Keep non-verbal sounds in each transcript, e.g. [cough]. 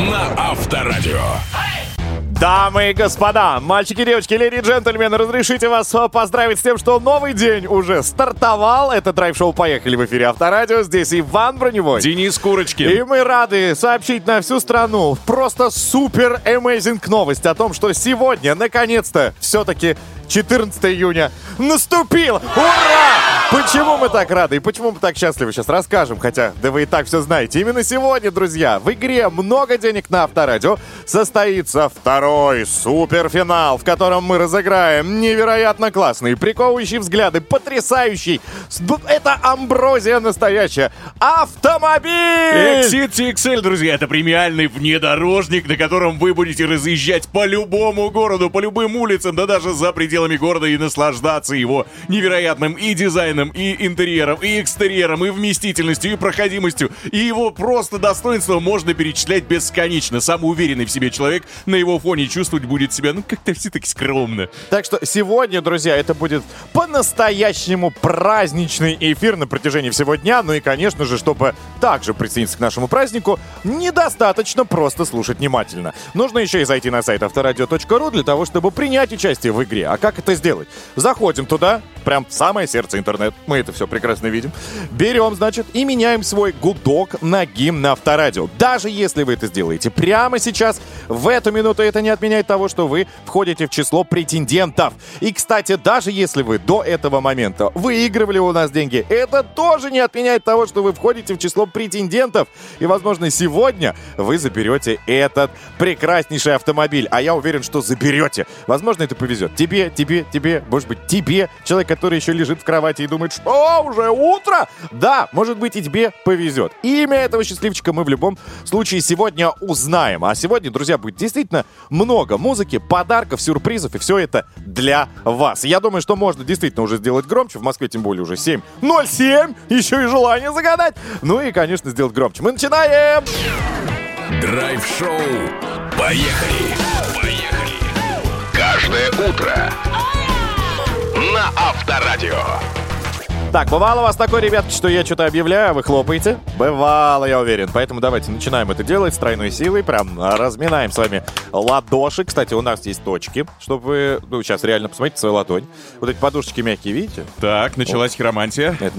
на Авторадио. Дамы и господа, мальчики, девочки, леди и джентльмены, разрешите вас поздравить с тем, что новый день уже стартовал. Это драйв-шоу «Поехали» в эфире Авторадио. Здесь Иван Броневой. Денис Курочкин. И мы рады сообщить на всю страну просто супер эмейзинг новость о том, что сегодня, наконец-то, все-таки 14 июня наступил! Ура! Почему мы так рады и почему мы так счастливы, сейчас расскажем, хотя да вы и так все знаете. Именно сегодня, друзья, в игре «Много денег на Авторадио» состоится второй суперфинал, в котором мы разыграем невероятно классный, приковывающий взгляды, потрясающий, это амброзия настоящая, автомобиль! Exit TXL, друзья, это премиальный внедорожник, на котором вы будете разъезжать по любому городу, по любым улицам, да даже за пределами города и наслаждаться его невероятным и дизайном, и интерьером, и экстерьером, и вместительностью, и проходимостью. И его просто достоинство можно перечислять бесконечно. Самый уверенный в себе человек на его фоне чувствовать будет себя, ну, как-то все-таки скромно. Так что сегодня, друзья, это будет по-настоящему праздничный эфир на протяжении всего дня. Ну и, конечно же, чтобы также присоединиться к нашему празднику, недостаточно просто слушать внимательно. Нужно еще и зайти на сайт авторадио.ру для того, чтобы принять участие в игре. А как это сделать? Заходим туда, прям в самое сердце интернет. Мы это все прекрасно видим. Берем, значит, и меняем свой гудок на гимн на авторадио. Даже если вы это сделаете прямо сейчас, в эту минуту это не отменяет того, что вы входите в число претендентов. И, кстати, даже если вы до этого момента выигрывали у нас деньги, это тоже не отменяет того, что вы входите в число претендентов. И, возможно, сегодня вы заберете этот прекраснейший автомобиль. А я уверен, что заберете. Возможно, это повезет. Тебе, тебе, тебе, может быть, тебе, человек, который еще лежит в кровати и думает, что уже утро? Да, может быть, и тебе повезет. Имя этого счастливчика мы в любом случае сегодня узнаем. А сегодня, друзья, будет действительно много музыки, подарков, сюрпризов, и все это для вас. Я думаю, что можно действительно уже сделать громче. В Москве тем более уже 7.07. Еще и желание загадать. Ну и, конечно, сделать громче. Мы начинаем! Драйв-шоу. Поехали! Поехали! Каждое утро на Авторадио. Так, бывало у вас такое, ребятки, что я что-то объявляю, а вы хлопаете? Бывало, я уверен. Поэтому давайте начинаем это делать с тройной силой. Прям разминаем с вами ладоши. Кстати, у нас есть точки, чтобы вы... Ну, сейчас реально посмотрите свою ладонь. Вот эти подушечки мягкие, видите? Так, началась хиромантия. Это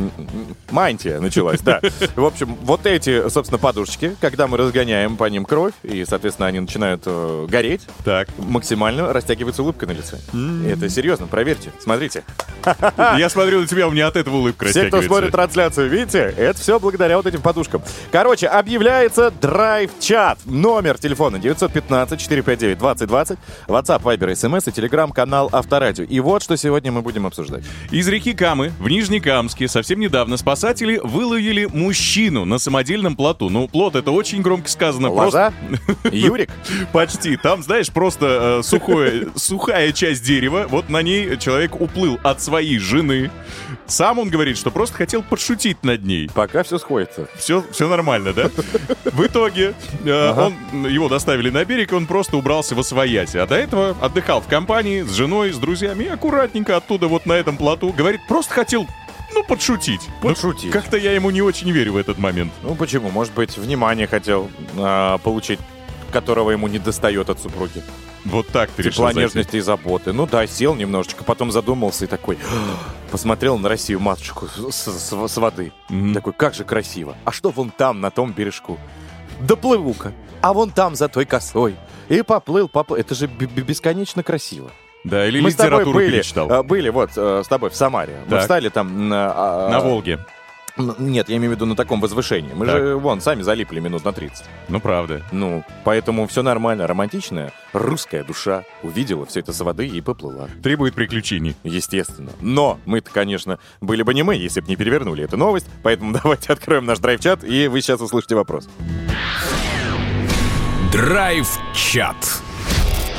мантия началась, да. [laughs] В общем, вот эти, собственно, подушечки, когда мы разгоняем по ним кровь, и, соответственно, они начинают э, гореть, Так, максимально растягивается улыбка на лице. Это серьезно, проверьте, смотрите. я смотрю на тебя, у меня от этого улыбка Все, кто смотрит трансляцию, видите, это все благодаря вот этим подушкам. Короче, объявляется драйв-чат. Номер телефона 915-459-2020, WhatsApp, Viber, SMS и телеграм-канал Авторадио. И вот что сегодня мы будем обсуждать. Из реки Камы в Нижнекамске совсем недавно спасатели выловили мужчину на самодельном плоту. Ну, плот это очень громко сказано. Лоза? [laughs] Юрик? Почти. Там, знаешь, просто э, сухое, сухая часть дерева. Вот на ней человек уплыл от своей жены. Сам он говорит, что просто хотел подшутить над ней. Пока все сходится. Все, все нормально, да? [laughs] В итоге э, он, его доставили на берег, и он просто убрался во своясь. А до этого отдыхал в компании с женой, с друзьями, и аккуратненько оттуда вот на этом плоту. Говорит, просто хотел, ну, подшутить. Ну, Подшутить. как-то я ему не очень верю в этот момент. Ну почему? Может быть, внимание хотел а, получить, которого ему не достает от супруги. Вот так ты решил Тепла, зайти. нежности и заботы. Ну да, сел немножечко, потом задумался и такой посмотрел на Россию матушку с, с- с воды. Мгм. Такой, как же красиво. А что вон там, на том бережку? Доплыву-ка. А вон там, за той косой. И поплыл, поплыл. Это же бесконечно красиво. Да, или Мы литературу были, перечитал. э, были вот э, с тобой в Самаре. Мы Так. встали там на... а, На Волге. Нет, я имею в виду на таком возвышении. Мы Так. же вон сами залипли минут на 30. Ну, правда. Ну, поэтому все нормально. Романтичная русская душа увидела все это с воды и поплыла. Требует приключений. Естественно. Но мы-то, конечно, были бы не мы, если бы не перевернули эту новость. Поэтому [laughs] давайте откроем наш драйв-чат, и вы сейчас услышите вопрос. Драйв-чат.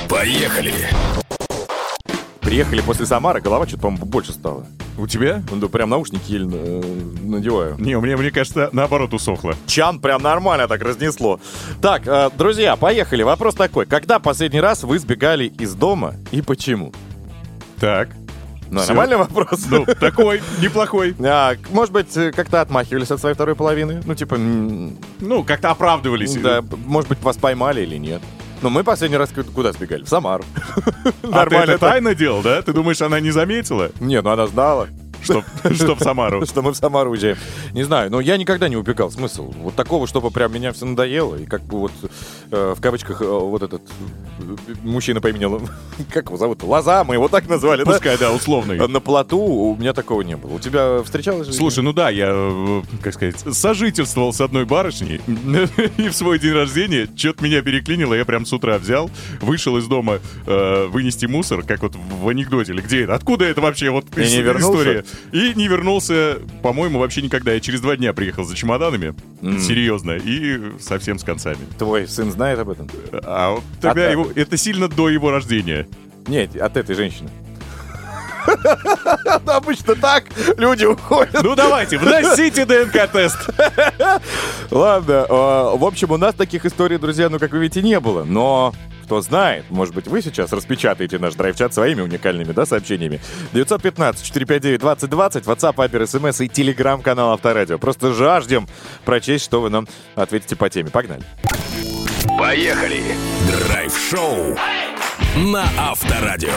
Поехали! Приехали после Самары, голова что-то, по-моему, больше стала. У тебя? Ну, да прям наушники еле, э, надеваю. Не, мне, мне кажется, наоборот усохло. Чан прям нормально так разнесло. Так, э, друзья, поехали. Вопрос такой. Когда последний раз вы сбегали из дома и почему? Так. Ну, нормальный вопрос. Ну, такой, неплохой. [laughs] А, может быть, э, как-то отмахивались от своей второй половины? Ну, типа, Ну, как-то оправдывались. да, может быть, вас поймали или нет? Ну, мы последний раз ку- куда сбегали? В Самару. А ты [laughs] Нормально это тайно делал, да? Ты думаешь, она не заметила, Нет, ну она знала, что, что [laughs] в Самару? [laughs] что мы в Самару уезжаем. Не знаю, но я никогда не убегал. Смысл? Вот такого, чтобы прям меня все надоело. И как бы вот в кавычках э, вот этот э, мужчина по имени... [laughs] Как его зовут? Лоза, мы его так назвали, да? Пускай, да, условный. На плоту у меня такого не было. У тебя встречалось? Слушай, ну да, я, э, как сказать, сожительствовал с одной барышней, [laughs] и в свой день рождения что-то меня переклинило, я прям с утра взял, вышел из дома э, вынести мусор, как вот в анекдоте, или где это, откуда это вообще вот И не вернулся? история. И не вернулся, по-моему, вообще никогда. Я через два дня приехал за чемоданами, серьезно, и совсем с концами. Твой сын знает об этом? А вот тогда А его, это сильно до его рождения. Нет, от этой женщины. [laughs] Обычно так люди уходят. Ну давайте, вносите ДНК-тест. Ладно, э, в общем, у нас таких историй, друзья, ну, как вы видите, не было. Но кто знает, может быть, вы сейчас распечатаете наш драйв-чат своими уникальными, да, сообщениями. 915-459-2020, WhatsApp, Viber, SMS и телеграм-канал Авторадио. Просто жаждем прочесть, что вы нам ответите по теме. Погнали. Поехали! Драйв-шоу на Авторадио.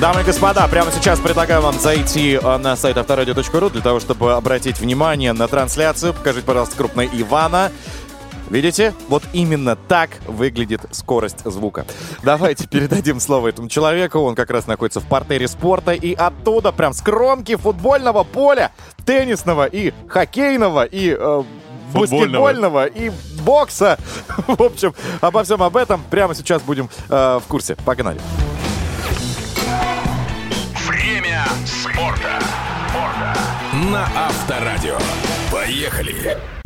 Дамы и господа, прямо сейчас предлагаю вам зайти э, на сайт авторадио.ру для того, чтобы обратить внимание на трансляцию. Покажите, пожалуйста, крупно Ивана. Видите? Вот именно так выглядит скорость звука. Давайте передадим слово этому человеку. Он как раз находится в портере спорта. И оттуда, прям с кромки футбольного поля, теннисного и хоккейного, и э, баскетбольного, и бокса. [laughs] В общем, обо всем об этом прямо сейчас будем э, в курсе. Погнали. Время спорта. На Авторадио. Поехали!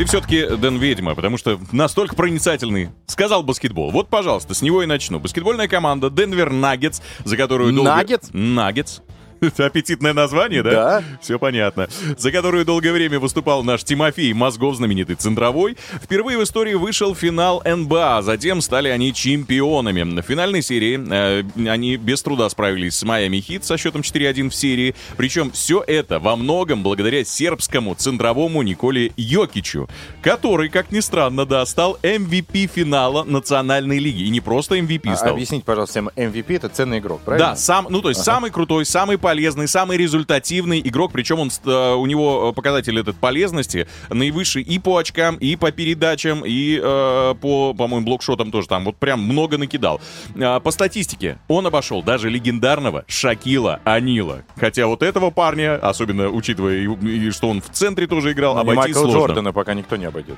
Ты все-таки, Дэн, ведьма, потому что настолько проницательный. Сказал баскетбол. Вот, пожалуйста, с него и начну. Баскетбольная команда Денвер Наггетс, за которую долго... Наггетс? Наггетс. Это [laughs] аппетитное название, да? Да. Все понятно. За которую долгое время выступал наш Тимофей Мозгов, знаменитый центровой. Впервые в истории вышел финал НБА, а затем стали они чемпионами. В финальной серии э, они без труда справились с Майами Хит со счетом 4-1 в серии. Причем все это во многом благодаря сербскому центровому Николе Йокичу, который, как ни странно, да, стал MVP финала Национальной лиги. И не просто MVP А, стал. Объясните, пожалуйста, всем MVP это ценный игрок, правильно? Да, сам, ну то есть самый крутой, самый полезный, самый результативный игрок, причем он э, у него э, показатель этот полезности наивысший и по очкам, и по передачам, и э, по, по-моему, блокшотам тоже там вот прям много накидал. А, по статистике он обошел даже легендарного Шакила Анила, хотя вот этого парня, особенно учитывая и, и что он в центре тоже играл, И обойти Майкла сложно. Джордана пока никто не обойдет.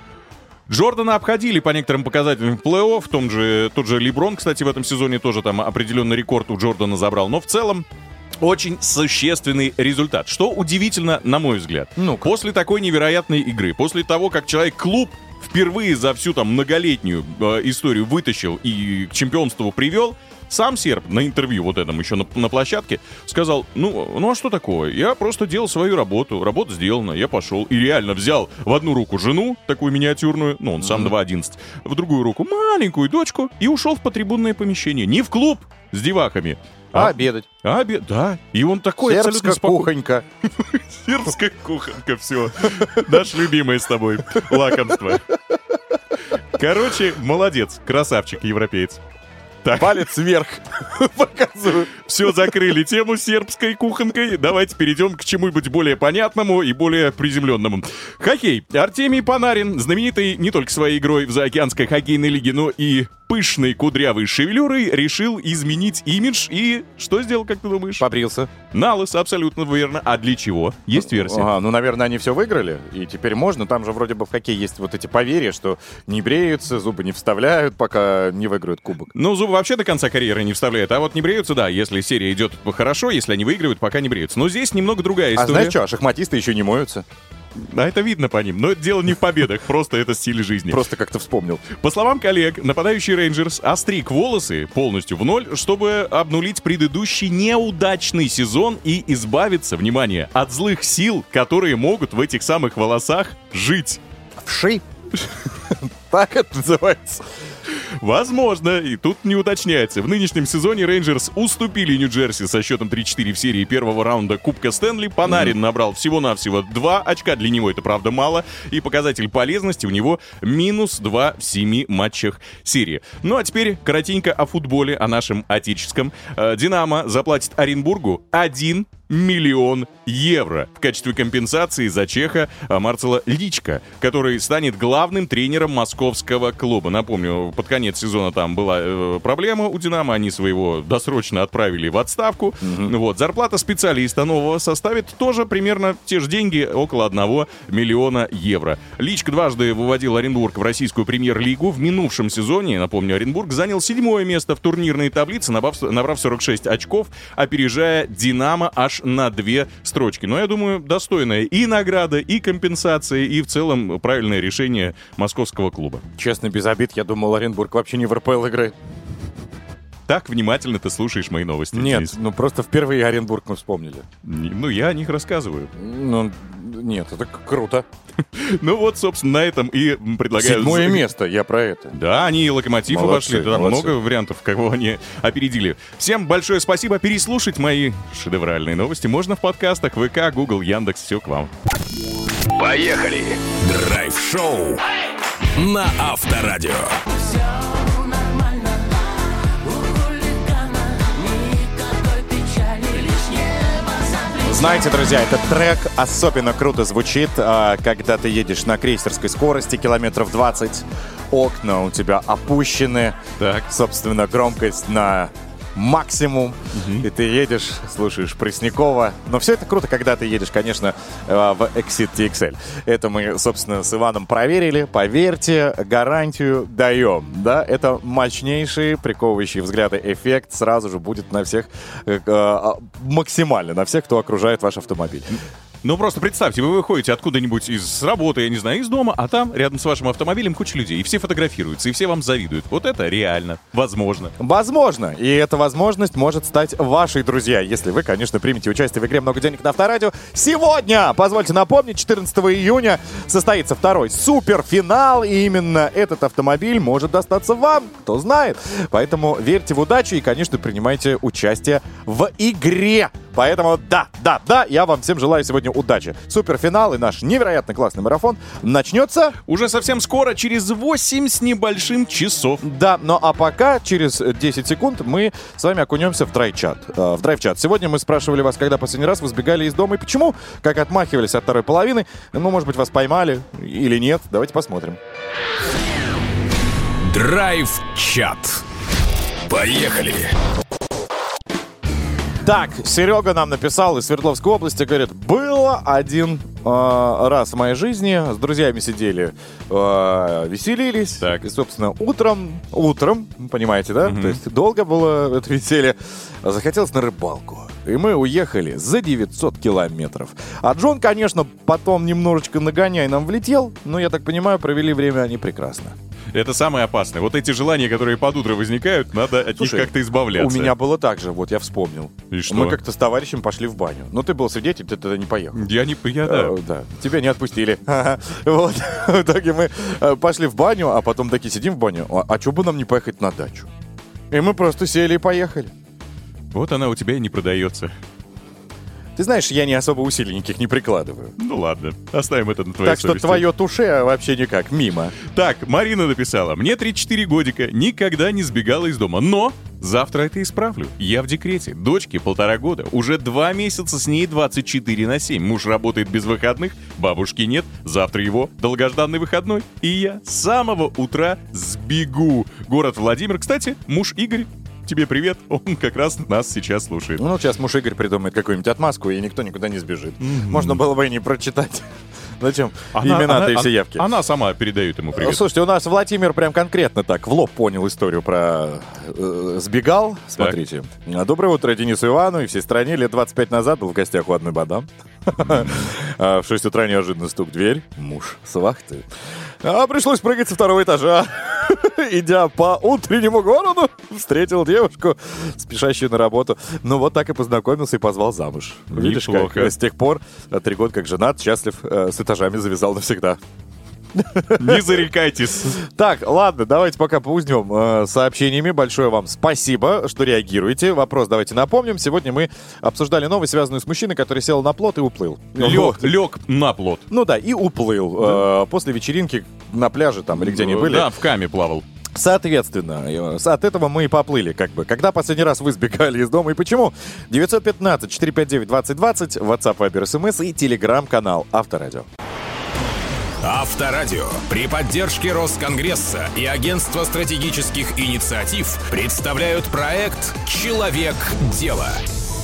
Джордана обходили по некоторым показателям в плей-офф, в том же, тот же Леброн, кстати, в этом сезоне тоже там определенный рекорд у Джордана забрал, но в целом очень существенный результат. Что удивительно, на мой взгляд. Ну-ка. После такой невероятной игры, после того, как человек клуб впервые за всю там многолетнюю э, историю вытащил и к чемпионству привел, сам серб на интервью вот этом еще на, на площадке сказал, ну, ну а что такое? Я просто делал свою работу, работа сделана, я пошел и реально взял в одну руку жену, такую миниатюрную, ну он сам 2.11, в другую руку маленькую дочку и ушел в потрибунное помещение. Не в клуб с девахами, А а, обедать? а обед, да. И он такой абсолютно [laughs] Сербская спокойный. кухонька. Сербская кухонка, все. Наш любимый с тобой лакомство. Короче, молодец, красавчик, европеец. Так, Палец вверх. [laughs] Показываю. все, закрыли тему сербской кухонкой. Давайте перейдем к чему-нибудь более понятному и более приземленному. Хоккей. Артемий Панарин, знаменитый не только своей игрой в заокеанской хоккейной лиге, но и пышной кудрявой шевелюрой, решил изменить имидж и... Что сделал, как ты думаешь? Побрился. На лысо, абсолютно верно. А для чего? Есть версия. Ага, ну, наверное, они все выиграли, и теперь можно. Там же вроде бы в хоккее есть вот эти поверья, что не бреются, зубы не вставляют, пока не выиграют кубок. Ну, зубы вообще до конца карьеры не вставляют, а вот не бреются, да, если серия идет хорошо, если они выигрывают, пока не бреются. Но здесь немного другая А история. знаешь что, шахматисты еще не моются. А это видно по ним. Но это дело не в победах, [laughs] просто это стиль жизни. Просто как-то вспомнил. По словам коллег, нападающий Рейнджерс остриг волосы полностью в ноль, чтобы обнулить предыдущий неудачный сезон и избавиться, внимание, от злых сил, которые могут в этих самых волосах жить. Вши. [laughs] Так это называется. Возможно, и тут не уточняется. В нынешнем сезоне Рейнджерс уступили Нью-Джерси со счетом 3-4 в серии первого раунда Кубка Стэнли. Панарин набрал всего-навсего 2 очка. Для него это, правда, мало. И показатель полезности у него минус 2 в 7 матчах серии. Ну а теперь коротенько о футболе, о нашем отеческом. Э, Динамо заплатит Оренбургу 1 миллион евро в качестве компенсации за чеха а, Марцела Личка, который станет главным тренером московского клуба. Напомню, под конец сезона там была э, проблема у «Динамо», они своего досрочно отправили в отставку. Mm-hmm. Вот, зарплата специалиста нового составит тоже примерно те же деньги, около 1 миллиона евро. Личка дважды выводил Оренбург в российскую премьер-лигу. В минувшем сезоне, напомню, Оренбург занял седьмое место в турнирной таблице, набрав, набрав 46 очков, опережая «Динамо» аж на две строчки. Но я думаю, достойная и награда, и компенсация, и в целом правильное решение московского клуба. Честно, без обид, я думал, Оренбург вообще не в РПЛ играет. Так внимательно ты слушаешь мои новости. Нет, Денис. ну просто впервые Оренбург мы вспомнили. Не- Ну, я о них рассказываю. Ну, нет, это круто. [laughs] Ну вот, собственно, на этом и предлагаю... Седьмое место, я про это. Да, они и локомотив Молодцы, обошли. Молодцы. много вариантов, кого они опередили. Всем большое спасибо. Переслушать мои шедевральные новости можно в подкастах ВК, Google, Яндекс. Все к вам. Поехали! Драйв-шоу на Авторадио. Знаете, друзья, этот трек особенно круто звучит, а, когда ты едешь на крейсерской скорости километров 20, окна у тебя опущены, Так. собственно, громкость на максимум, и ты едешь, слушаешь Преснякова. Но все это круто, когда ты едешь, конечно, э, в Exit TXL. Это мы, собственно, с Иваном проверили. Поверьте, гарантию даем. Да, это мощнейший, приковывающий взгляды эффект сразу же будет на всех, э, э, максимально на всех, кто окружает ваш автомобиль. Ну просто представьте, вы выходите откуда-нибудь из работы, я не знаю, из дома, а там рядом с вашим автомобилем куча людей, и все фотографируются, и все вам завидуют. Вот это реально, возможно. Возможно. И эта возможность может стать вашей, друзья, если вы, конечно, примете участие в игре «Много денег на авторадио». Сегодня, позвольте напомнить, 14 июня состоится второй суперфинал, и именно этот автомобиль может достаться вам, кто знает. Поэтому верьте в удачу и, конечно, принимайте участие в игре. Поэтому да, да, да, я вам всем желаю сегодня удачи. Суперфинал и наш невероятно классный марафон начнется Уже совсем скоро, через 8 с небольшим часов. да, ну а пока, через 10 секунд, мы с вами окунемся в драйв-чат. Э, в драйв-чат. Сегодня мы спрашивали вас, когда последний раз вы сбегали из дома и почему, как отмахивались от второй половины. Ну, может быть, вас поймали или нет. Давайте посмотрим. Драйв-чат. Поехали! Так, Серега нам написал из Свердловской области, говорит, было один э, раз в моей жизни, с друзьями сидели, э, веселились. Так. И, собственно, утром, утром, понимаете, да? То есть долго было это веселье. Захотелось на рыбалку. И мы уехали за 900 километров. А Джон, конечно, потом немножечко нагоняй нам влетел, но, я так понимаю, провели время они прекрасно. Это самое опасное. Вот эти желания, которые под утро возникают, надо от Слушай, них как-то избавляться. У меня было так же, вот я вспомнил. И что? Мы как-то с товарищем пошли в баню. Но ты был свидетель, ты тогда не поехал. Я не... Я, да. Э, да. Тебя не отпустили. [laughs] Вот. В итоге мы э, пошли в баню, а потом такие сидим в баню. А, а что бы нам не поехать на дачу? И мы просто сели и поехали. Вот она у тебя и не продается. Ты знаешь, я не особо усилий никаких не прикладываю. Ну ладно, оставим это на твоей так что совести. твое туше вообще никак, мимо. Так, Марина написала. Мне 34 годика, никогда не сбегала из дома. Но завтра это исправлю. Я в декрете. Дочке полтора года. Уже два месяца с ней 24 на 7. Муж работает без выходных, бабушки нет. Завтра его долгожданный выходной. И я с самого утра сбегу. Город Владимир. Кстати, муж Игорь. Тебе привет, [laughs] он как раз нас сейчас слушает. Ну, сейчас муж Игорь придумает какую-нибудь отмазку, и никто никуда не сбежит. Можно было бы и не прочитать. [laughs] Зачем? Имена-то и все явки. Она сама передает ему привет. Слушайте, у нас Владимир прям конкретно так в лоб понял историю про э, сбегал. Смотрите. А, Доброе утро Денису Ивану и всей стране. Лет 25 назад был в гостях у одной бадам. [laughs] А В 6 утра неожиданно стук в дверь. Муж с вахты. А пришлось прыгать со второго этажа. [laughs] Идя по утреннему городу, встретил девушку, спешащую на работу. Ну вот так и познакомился и позвал замуж. Видишь, как с тех пор, э, три года как женат, счастлив, э, с этажами завязал навсегда. Не зарекайтесь. Так, ладно, давайте пока поузнем э, сообщениями. Большое вам спасибо, что реагируете. Вопрос давайте напомним. Сегодня мы обсуждали новость, связанную с мужчиной, который сел на плот и уплыл. Лег, на плот. Ну да, и уплыл э, после вечеринки на пляже там или где они были. Да, в каме плавал. Соответственно, э, от этого мы и поплыли, как бы. Когда последний раз вы сбегали из дома и почему? 915-459-2020, WhatsApp, Viber, SMS и телеграм-канал Авторадио. Авторадио при поддержке Росконгресса и Агентства стратегических инициатив представляют проект «Человек дела».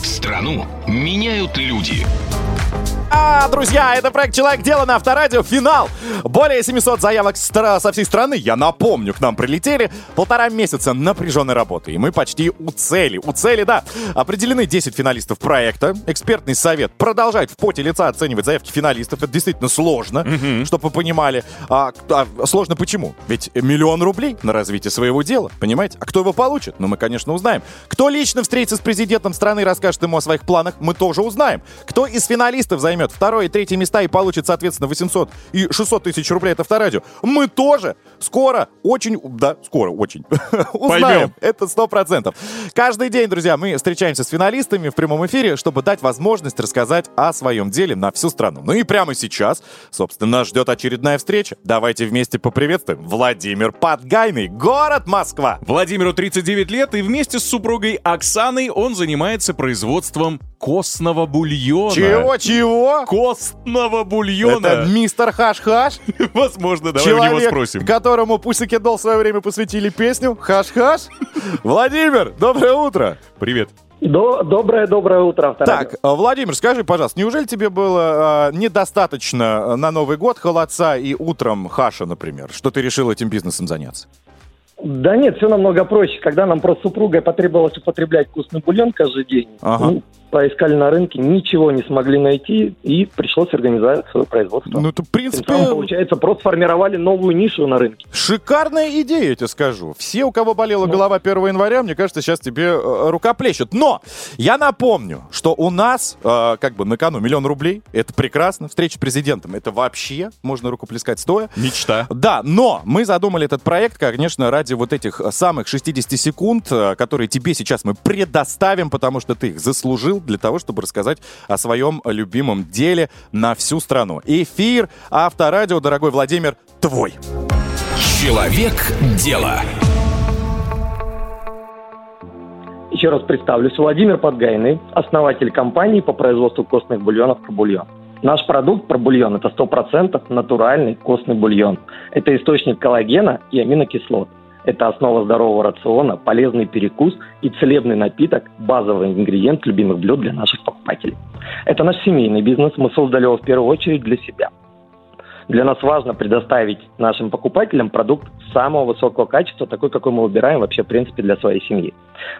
Страну меняют люди. А, друзья, это проект «Человек дела» на Авторадио. Финал. Более 700 заявок со всей страны. Я напомню, к нам прилетели полтора месяца напряженной работы. И мы почти у цели. У цели, да. Определены 10 финалистов проекта. Экспертный совет продолжает в поте лица оценивать заявки финалистов. Это действительно сложно, чтобы вы понимали. А, а сложно почему? Ведь миллион рублей на развитие своего дела, понимаете? А кто его получит? Ну, мы, конечно, узнаем. Кто лично встретится с президентом страны и расскажет ему о своих планах, мы тоже узнаем. Кто из финалистов займет второе и третье места и получит, соответственно, 800 и 600 тысяч рублей от авторадио, мы тоже скоро, очень, да, скоро, очень, [laughs] узнаем. Это сто процентов. Каждый день, друзья, мы встречаемся с финалистами в прямом эфире, чтобы дать возможность рассказать о своем деле на всю страну. Ну и прямо сейчас, собственно, нас ждет очередная встреча. Давайте вместе поприветствуем Владимир Подгайный, город Москва. Владимиру 39 лет, и вместе с супругой Оксаной он занимается производством костного бульона. Чего-чего? Костного бульона. Это мистер Хаш-Хаш, [laughs] Возможно, давай у него человек, спросим. которому Пусики Дол в свое время посвятили песню «Хаш-Хаш». [laughs] Владимир, доброе утро. Привет. До- доброе, доброе утро. Так, э, Владимир, скажи, пожалуйста, неужели тебе было э, недостаточно э, на Новый год холодца и утром хаша, например, что ты решил этим бизнесом заняться? Да нет, все намного проще. Когда нам просто супругой потребовалось употреблять вкусный бульон каждый день, Ага. мы поискали на рынке, ничего не смогли найти, и пришлось организовать свое производство. Ну, это, в Тем принципе, самым, получается, просто формировали новую нишу на рынке. шикарная идея, я тебе скажу. Все, у кого болела Ну. голова 1 января, мне кажется, сейчас тебе э, рука плещет. Но я напомню, что у нас э, как бы на кону миллион рублей. Это прекрасно. Встреча с президентом, это вообще можно руку плескать стоя. Мечта. Да, но мы задумали этот проект, конечно, ради вот этих э, самых 60 секунд, э, которые тебе сейчас мы предоставим, потому что ты их заслужил для того, чтобы рассказать о своем любимом деле на всю страну. Эфир Авторадио, дорогой Владимир, твой. Человек дела. Еще раз представлюсь. Владимир Подгайный, основатель компании по производству костных бульонов «Пробульон». Наш продукт «Пробульон» – это 100% натуральный костный бульон. Это источник коллагена и аминокислот. Это основа здорового рациона, полезный перекус и целебный напиток – базовый ингредиент любимых блюд для наших покупателей. Это наш семейный бизнес, мы создали его в первую очередь для себя. Для нас важно предоставить нашим покупателям продукт самого высокого качества, такой, какой мы выбираем вообще, в принципе, для своей семьи.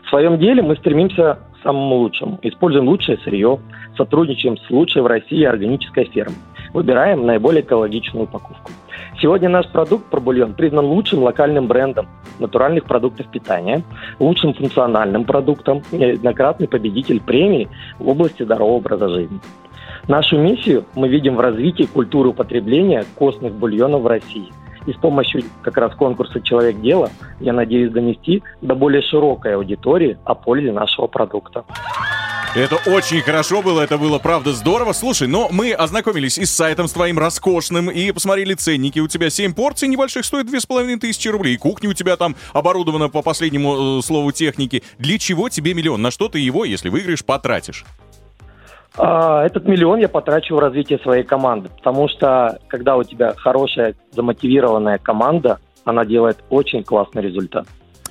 В своем деле мы стремимся к самому лучшему. Используем лучшее сырье, сотрудничаем с лучшей в России органической фермой. Выбираем наиболее экологичную упаковку. Сегодня наш продукт «Пробульон» признан лучшим локальным брендом натуральных продуктов питания, лучшим функциональным продуктом, и неоднократный победитель премии в области здорового образа жизни. Нашу миссию мы видим в развитии культуры употребления костных бульонов в России. И с помощью как раз конкурса «Человек дела» я надеюсь донести до более широкой аудитории о пользе нашего продукта. Это очень хорошо было, это было правда здорово. Слушай, но мы ознакомились и с сайтом с твоим роскошным, и посмотрели ценники. У тебя 7 порций небольших стоит 2500 рублей. Кухня у тебя там оборудована по последнему э, слову техники. Для чего тебе миллион? На что ты его, если выиграешь, потратишь? А, Этот миллион я потрачу в развитие своей команды, потому что когда у тебя хорошая, замотивированная команда, она делает очень классный результат.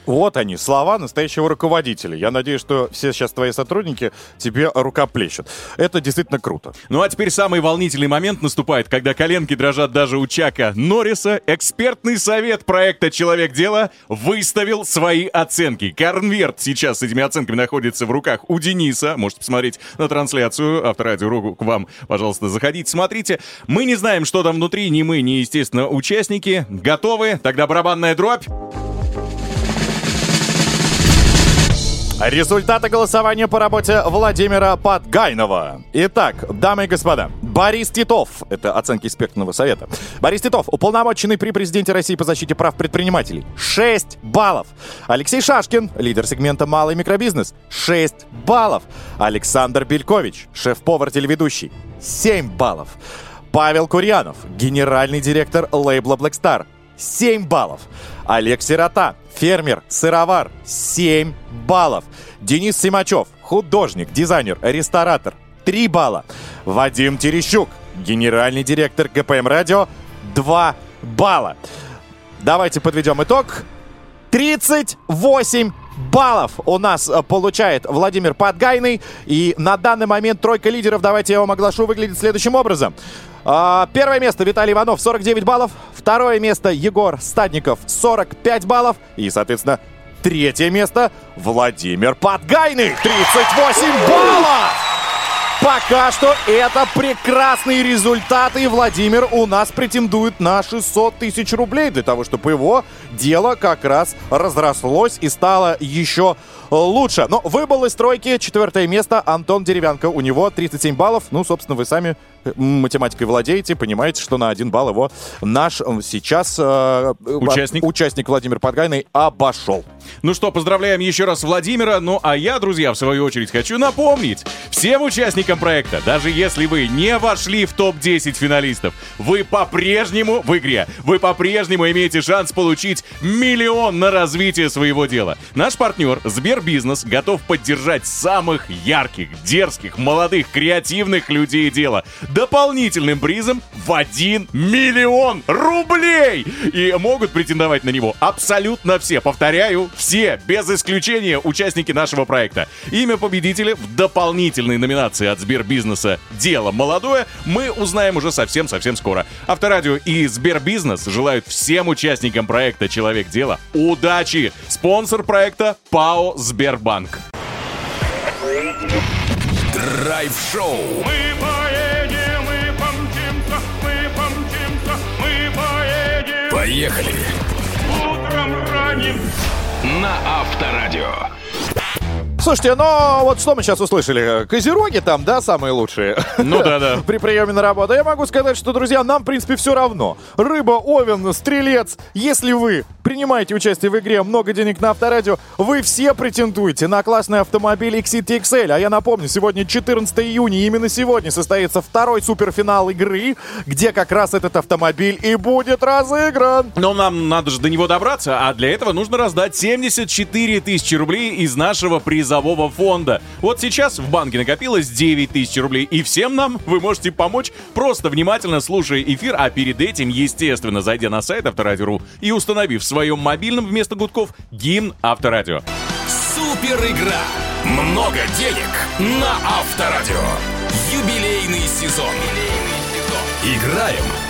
Вот они, слова настоящего руководителя. Я надеюсь, что все сейчас твои сотрудники тебе рукоплещут. Это действительно круто. Ну а теперь самый волнительный момент наступает, когда коленки дрожат даже у Чака Норриса. Экспертный совет проекта «Человек дела» выставил свои оценки. Конверт сейчас с этими оценками находится в руках у Дениса. Можете посмотреть на трансляцию. Авторадио.ру к вам, пожалуйста, заходите, смотрите. Мы не знаем, что там внутри, ни мы, ни, естественно, участники. Готовы? Тогда барабанная дробь. Результаты голосования по работе Владимира Подгайнова. Итак, дамы и господа, Борис Титов, это оценки экспертного совета. Борис Титов, уполномоченный при президенте России по защите прав предпринимателей. 6 баллов. Алексей Шашкин, лидер сегмента «Малый микробизнес». 6 баллов. Александр Белькович, шеф-повар телеведущий. 7 баллов. Павел Курьянов, генеральный директор лейбла Black Star. 7 баллов. Олег Сирота, фермер, сыровар, 7 баллов. Денис Симачев, художник, дизайнер, ресторатор, 3 балла. Вадим Терещук, генеральный директор ГПМ Радио, 2 балла. Давайте подведем итог. 38 баллов у нас э, получает Владимир Подгайный. И на данный момент тройка лидеров, давайте я вам оглашу, выглядит следующим образом. А, Первое место Виталий Иванов 49 баллов. Второе место Егор Стадников 45 баллов. И, соответственно, третье место Владимир Подгайный 38 баллов. Пока что это прекрасные результаты, и Владимир у нас претендует на 600 тысяч рублей для того, чтобы его дело как раз разрослось и стало еще лучше. Но выбыл из тройки четвертое место Антон Деревянко. У него 37 баллов. Ну, собственно, вы сами э, математикой владеете, понимаете, что на один балл его наш э, сейчас э, Участник. участник Владимир Подгайный обошел. Ну что, поздравляем еще раз Владимира. Ну а я, друзья, в свою очередь хочу напомнить всем участникам проекта, даже если вы не вошли в топ-10 финалистов, вы по-прежнему в игре, вы по-прежнему имеете шанс получить миллион на развитие своего дела. Наш партнер Сбербизнес готов поддержать самых ярких, дерзких, молодых, креативных людей дела дополнительным призом в 1 миллион рублей! И могут претендовать на него абсолютно все. Повторяю, все, без исключения, участники нашего проекта. Имя победителя в дополнительной номинации от Сбербизнеса «Дело молодое» мы узнаем уже совсем-совсем скоро. Авторадио и Сбербизнес желают всем участникам проекта «Человек дела» удачи! Спонсор проекта ПАО «Сбербанк». Драйв-шоу. Мы поедем, мы помчимся, мы помчимся, мы поедем. Поехали Утром ранним на Авторадио. Слушайте, ну вот что мы сейчас услышали? Козероги там, да, самые лучшие? Ну да-да. [laughs] При приеме на работу. Я могу сказать, что, друзья, нам, в принципе, все равно. Рыба, овен, стрелец. Если вы принимаете участие в игре «Много денег на авторадио», вы все претендуете на классный автомобиль Exit XL. А я напомню, сегодня 14 июня, именно сегодня состоится второй суперфинал игры, где как раз этот автомобиль и будет разыгран. Но нам надо же до него добраться, а для этого нужно раздать 74 тысячи рублей из нашего призового фонда. Вот сейчас в банке накопилось 9 тысяч рублей, и всем нам вы можете помочь, просто внимательно слушая эфир, а перед этим, естественно, зайдя на сайт Авторадио.ру и установив в своем мобильном вместо гудков гимн Авторадио. Супер игра. Много денег на Авторадио. Юбилейный сезон. Играем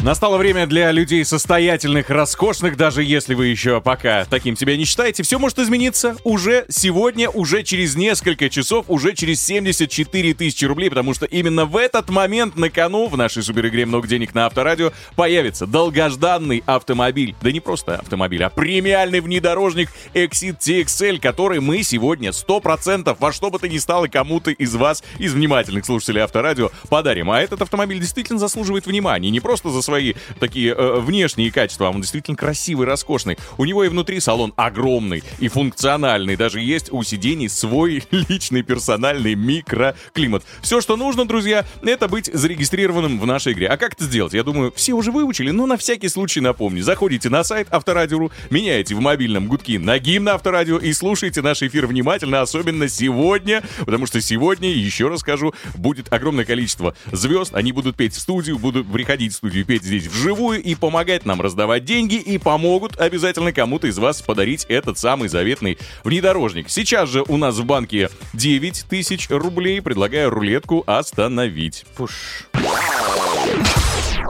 Настало время для людей состоятельных, роскошных, даже если вы еще пока таким себя не считаете. Все может измениться уже сегодня, уже через несколько часов, уже через 74 тысячи рублей, потому что именно в этот момент на кону в нашей суперигре «Много денег на Авторадио» появится долгожданный автомобиль. Да не просто автомобиль, а премиальный внедорожник Exit TXL, который мы сегодня 100% во что бы то ни стало кому-то из вас, из внимательных слушателей Авторадио, подарим. А этот автомобиль действительно заслуживает внимания. Не просто за свои такие э, внешние качества, а он действительно красивый, роскошный. У него и внутри салон огромный и функциональный. Даже есть у сидений свой [laughs] личный персональный микроклимат. Все, что нужно, друзья, это быть зарегистрированным в нашей игре. А как это сделать? Я думаю, все уже выучили, но на всякий случай напомню. Заходите на сайт Авторадио.ру, меняете в мобильном гудки на гимн Авторадио и слушайте наш эфир внимательно, особенно сегодня, потому что сегодня, еще раз скажу, будет огромное количество звезд. Они будут петь в студию, будут приходить в студию петь здесь вживую и помогать нам раздавать деньги и помогут обязательно кому-то из вас подарить этот самый заветный внедорожник. Сейчас же у нас в банке 9 тысяч рублей. Предлагаю рулетку остановить.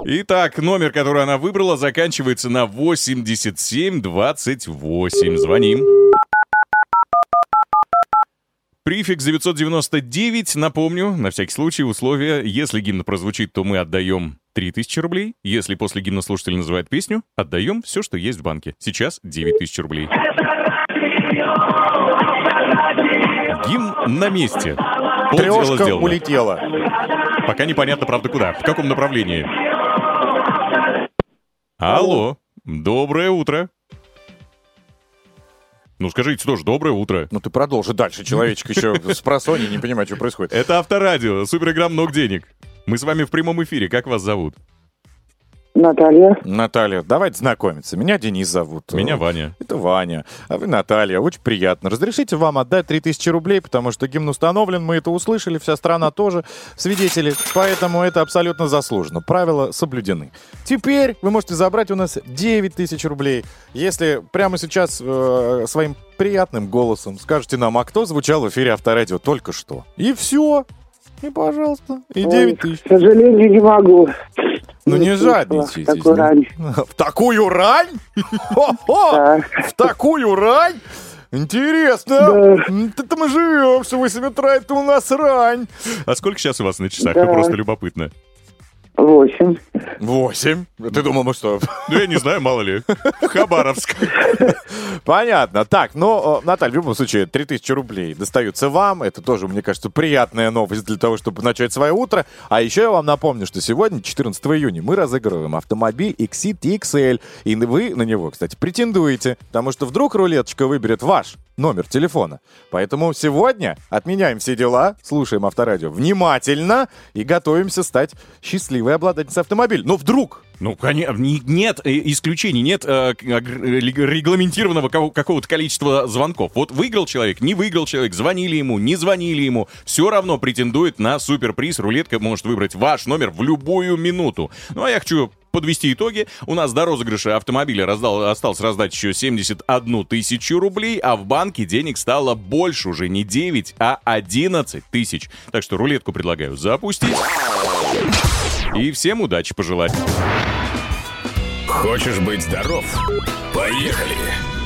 Итак, номер, который она выбрала, заканчивается на 8728. Звоним. Префикс 999, напомню, на всякий случай условия, если гимн прозвучит, то мы отдаем 3000 рублей. Если после гимна слушатель называет песню, отдаем все, что есть в банке. Сейчас 9000 рублей. Гимн на месте. Полдела Трешка сделано. улетела. Пока непонятно, правда, куда. В каком направлении. Алло. Доброе утро. Ну, скажите тоже, доброе утро. Ну ты продолжи дальше, человечек еще с просони, не понимаю, что происходит. Это Авторадио, супер игра «Много денег». Мы с вами в прямом эфире. Как вас зовут? Наталья. Наталья, давайте знакомиться. Меня Денис зовут. Меня Ваня. Это Ваня. А вы Наталья. Очень приятно. Разрешите вам отдать 3000 рублей, потому что гимн установлен, мы это услышали, вся страна тоже свидетели. Поэтому это абсолютно заслуженно. Правила соблюдены. Теперь вы можете забрать у нас 9000 рублей. Если прямо сейчас э, своим приятным голосом скажете нам, а кто звучал в эфире Авторадио только что. И все. И, пожалуйста, и Ой, 9000. К сожалению, не могу. Ну не жадничайте. Такую рань. В такую рань? Да. В такую рань? Интересно. Да. Это мы живем, что 8 утра это у нас рань. А сколько сейчас у вас на часах? Да. Ну, просто любопытно. Восемь. Восемь. Ты думал, мы что? Ну, я не знаю, мало ли. Хабаровск. Понятно. Так, ну, Наталья, в любом случае, 3000 рублей достаются вам. Это тоже, мне кажется, приятная новость для того, чтобы начать свое утро. А еще я вам напомню, что сегодня, 14 июня, мы разыгрываем автомобиль Exit XL. И вы на него, кстати, претендуете. Потому что вдруг рулеточка выберет ваш номер телефона. Поэтому сегодня отменяем все дела, слушаем авторадио внимательно и готовимся стать счастливой обладательницей автомобиля. Но вдруг Ну, конечно, нет э, исключений, нет э, аг- рег- регламентированного кого- какого-то количества звонков. Вот выиграл человек, не выиграл человек, звонили ему, не звонили ему, все равно претендует на суперприз. Рулетка может выбрать ваш номер в любую минуту. Ну, а я хочу подвести итоги. У нас до розыгрыша автомобиля раздал, осталось раздать еще 71 тысячу рублей, а в банке денег стало больше уже не 9, а 11 тысяч. Так что рулетку предлагаю запустить. И всем удачи пожелать. Хочешь быть здоров? Поехали!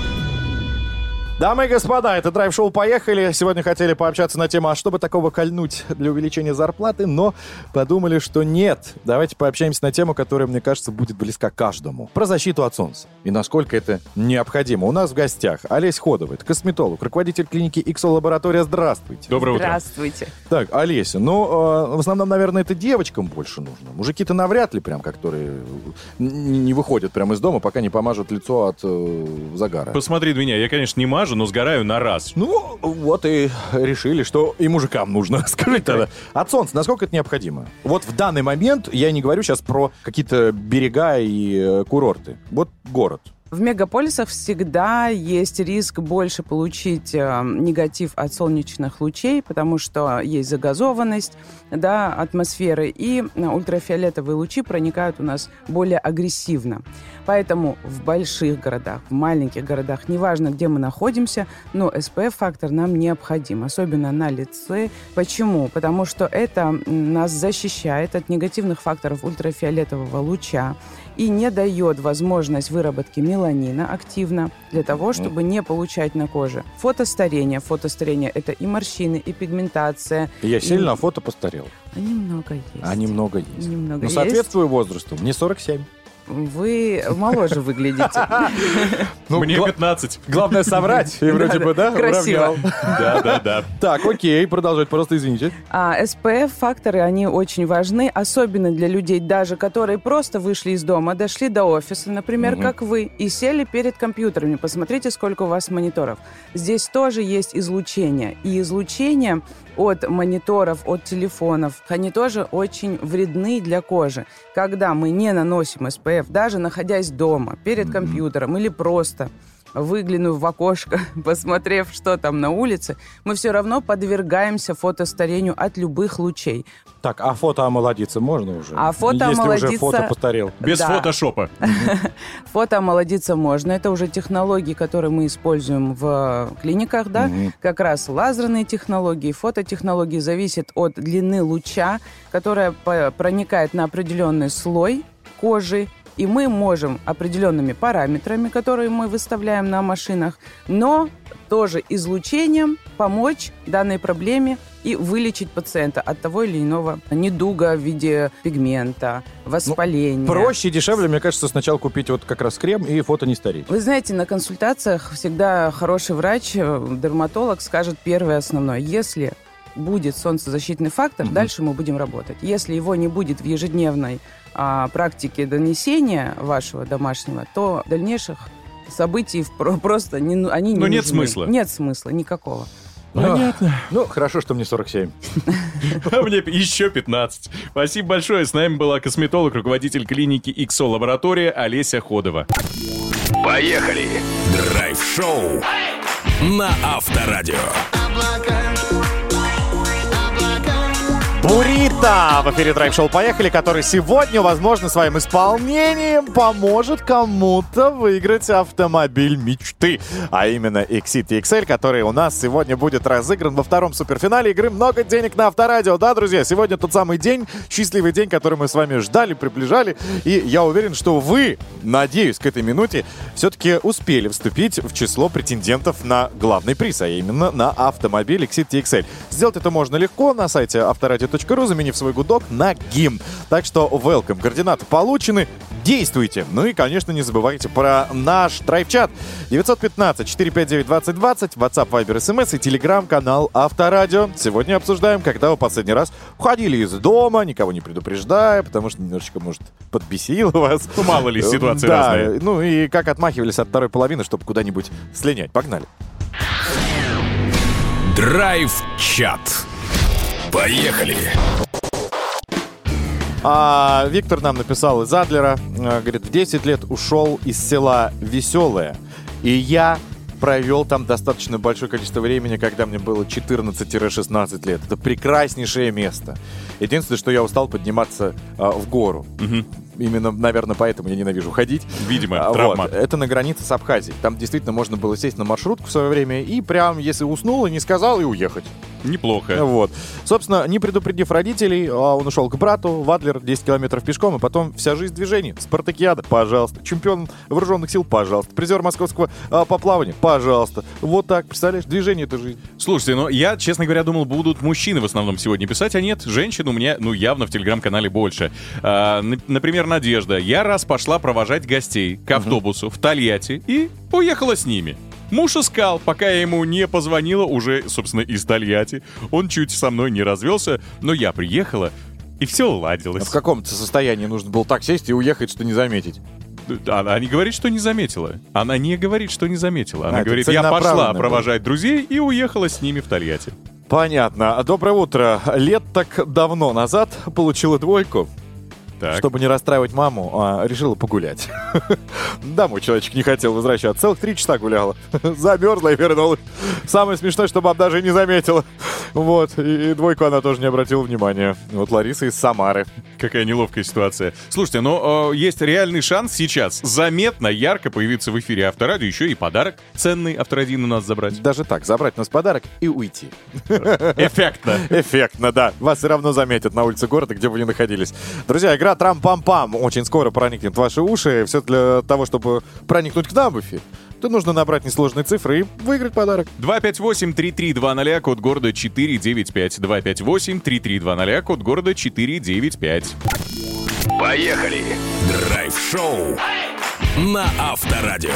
Дамы и господа, это драйв-шоу «Поехали». Сегодня хотели пообщаться на тему, а что бы такого кольнуть для увеличения зарплаты, но подумали, что нет. Давайте пообщаемся на тему, которая, мне кажется, будет близка каждому. Про защиту от солнца. И насколько это необходимо. У нас в гостях Олесь Ходова, это косметолог, руководитель клиники XO Лаборатория. Здравствуйте. Доброе утро. Здравствуйте. Так, Олеся, ну, э, в основном, наверное, это девочкам больше нужно. Мужики-то навряд ли прям, которые не выходят прямо из дома, пока не помажут лицо от э, загара. Посмотри на меня, я, конечно, не мажу, но сгораю на раз. Ну, вот и решили, что и мужикам нужно. [laughs] Скажите тогда, от солнца насколько это необходимо? Вот в данный момент, я не говорю сейчас про какие-то берега и э, курорты. Вот город. В мегаполисах всегда есть риск больше получить э, негатив от солнечных лучей, потому что есть загазованность да, атмосферы, и ультрафиолетовые лучи проникают у нас более агрессивно. Поэтому в больших городах, в маленьких городах, неважно, где мы находимся, но SPF-фактор нам необходим, особенно на лице. Почему? Потому что это нас защищает от негативных факторов ультрафиолетового луча и не дает возможность выработки меланина активно для того, чтобы не получать на коже фотостарение. Фотостарение – это и морщины, и пигментация. Я И- сильно фото постарел. Они много есть. А немного есть. Немного Ну, есть. соответствую возрасту. Мне 47. Вы моложе выглядите. [laughs] Ну, Мне гла- 15. Главное соврать. И вроде бы, да, Красиво. Да, да, да. Так, окей, продолжать, просто извините. А SPF-факторы, они очень важны, особенно для людей, даже которые просто вышли из дома, дошли до офиса, например, как вы, и сели перед компьютерами. Посмотрите, сколько у вас мониторов. Здесь тоже есть излучение. И излучение от мониторов, от телефонов, они тоже очень вредны для кожи. Когда мы не наносим SPF, даже находясь дома, перед компьютером или просто выглянув в окошко, [laughs] посмотрев, что там на улице, мы все равно подвергаемся фотостарению от любых лучей. Так, а фото омолодиться можно уже? А фото Если уже омолодиться- фото постарел. Без Да. фотошопа. [laughs] Фото омолодиться можно. Это уже технологии, которые мы используем в клиниках, да? Как раз лазерные технологии, фототехнологии зависят от длины луча, которая проникает на определенный слой кожи, и мы можем определенными параметрами, которые мы выставляем на машинах, но тоже излучением помочь данной проблеме и вылечить пациента от того или иного недуга в виде пигмента, воспаления. Проще и дешевле, мне кажется, сначала купить вот как раз крем и фото не стареть. Вы знаете, на консультациях всегда хороший врач, э, дерматолог скажет первое основное. Если будет солнцезащитный фактор, дальше мы будем работать. Если его не будет в ежедневной а, практике донесения вашего домашнего, то дальнейших событий просто не, ну, они не Ну, нет нужны. смысла. Нет смысла никакого. Понятно. Ну, хорошо, что мне 47. [laughs] А мне еще 15. Спасибо большое. С нами была косметолог, руководитель клиники XO Лаборатория Олеся Ходова. Поехали! Драйв-шоу на Авторадио. Бурита в эфире Драйв Шоу «Поехали», который сегодня, возможно, своим исполнением поможет кому-то выиграть автомобиль мечты. А именно Exit XL, который у нас сегодня будет разыгран во втором суперфинале игры «Много денег на Авторадио». Да, друзья, сегодня тот самый день, счастливый день, который мы с вами ждали, приближали. И я уверен, что вы, надеюсь, к этой минуте все-таки успели вступить в число претендентов на главный приз, а именно на автомобиль Exit XL. Сделать это можно легко на сайте авторадио.ру, заменив свой гудок на гимн. Так что welcome. Координаты получены. Действуйте. Ну и, конечно, не забывайте про наш драйв-чат. 915-459-2020, WhatsApp, Viber, SMS и телеграм-канал Авторадио. Сегодня обсуждаем, когда вы последний раз уходили из дома, никого не предупреждая, потому что немножечко, может, подбесило вас. Ну, мало ли, ситуации да, разные. ну и как отмахивались от второй половины, чтобы куда-нибудь слинять. Погнали. Драйв-чат. Поехали! А, Виктор нам написал из Адлера, э, говорит, в 10 лет ушел из села Веселое, и я провел там достаточно большое количество времени, когда мне было 14-16 лет. Это прекраснейшее место. Единственное, что я устал подниматься а, в гору. Именно, наверное, поэтому я ненавижу ходить. Видимо, А, травма. вот. Это на границе с Абхазией. Там действительно можно было сесть на маршрутку в свое время и прям, если уснул и не сказал, и уехать. Неплохо. Вот. Собственно, не предупредив родителей, а, он ушел к брату в Адлер 10 километров пешком, и потом вся жизнь движения. Спартакиада, пожалуйста. Чемпион вооруженных сил, пожалуйста. Призер московского а, по плаванию, пожалуйста. Вот так, представляешь, движение это жизнь. Слушайте, ну я, честно говоря, думал, будут мужчины в основном сегодня писать, а нет, женщин у меня, ну, явно в телеграм-канале больше. А, н- например, Надежда. Я раз пошла провожать гостей к автобусу в Тольятти и уехала с ними. Муж искал, пока я ему не позвонила уже, собственно, из Тольятти. Он чуть со мной не развелся, но я приехала, и все А уладилось. в каком-то состоянии нужно было так сесть и уехать, что не заметить. Она не говорит, что не заметила. Она не говорит, что не заметила. Она А, говорит, я пошла провожать друзей и уехала с ними в Тольятти. Понятно. Доброе утро. Лет так давно назад получила двойку. Так. Чтобы не расстраивать маму, а, решила погулять. [laughs] Домой человечек не хотел возвращаться. Целых три часа гуляла. [laughs] Замерзла и вернулась. Самое смешное, что баб даже и не заметила. Вот. И, двойку она тоже не обратила внимания. Вот Лариса из Самары. Какая неловкая ситуация. Слушайте, но э, есть реальный шанс сейчас заметно, ярко появиться в эфире Авторадио, еще и подарок ценный Авторадин у нас забрать. Даже так, забрать у нас подарок и уйти. Эффектно. [laughs] Эффектно, да. Вас все равно заметят на улице города, где бы вы ни находились. Друзья, игра Трам-пам-пам очень скоро проникнет в ваши уши. Все для того, чтобы проникнуть к нам в эфир. То нужно набрать несложные цифры и выиграть подарок. 258-3320, код города 495. 258-3320, код города 495. Поехали! Драйв-шоу на Авторадио.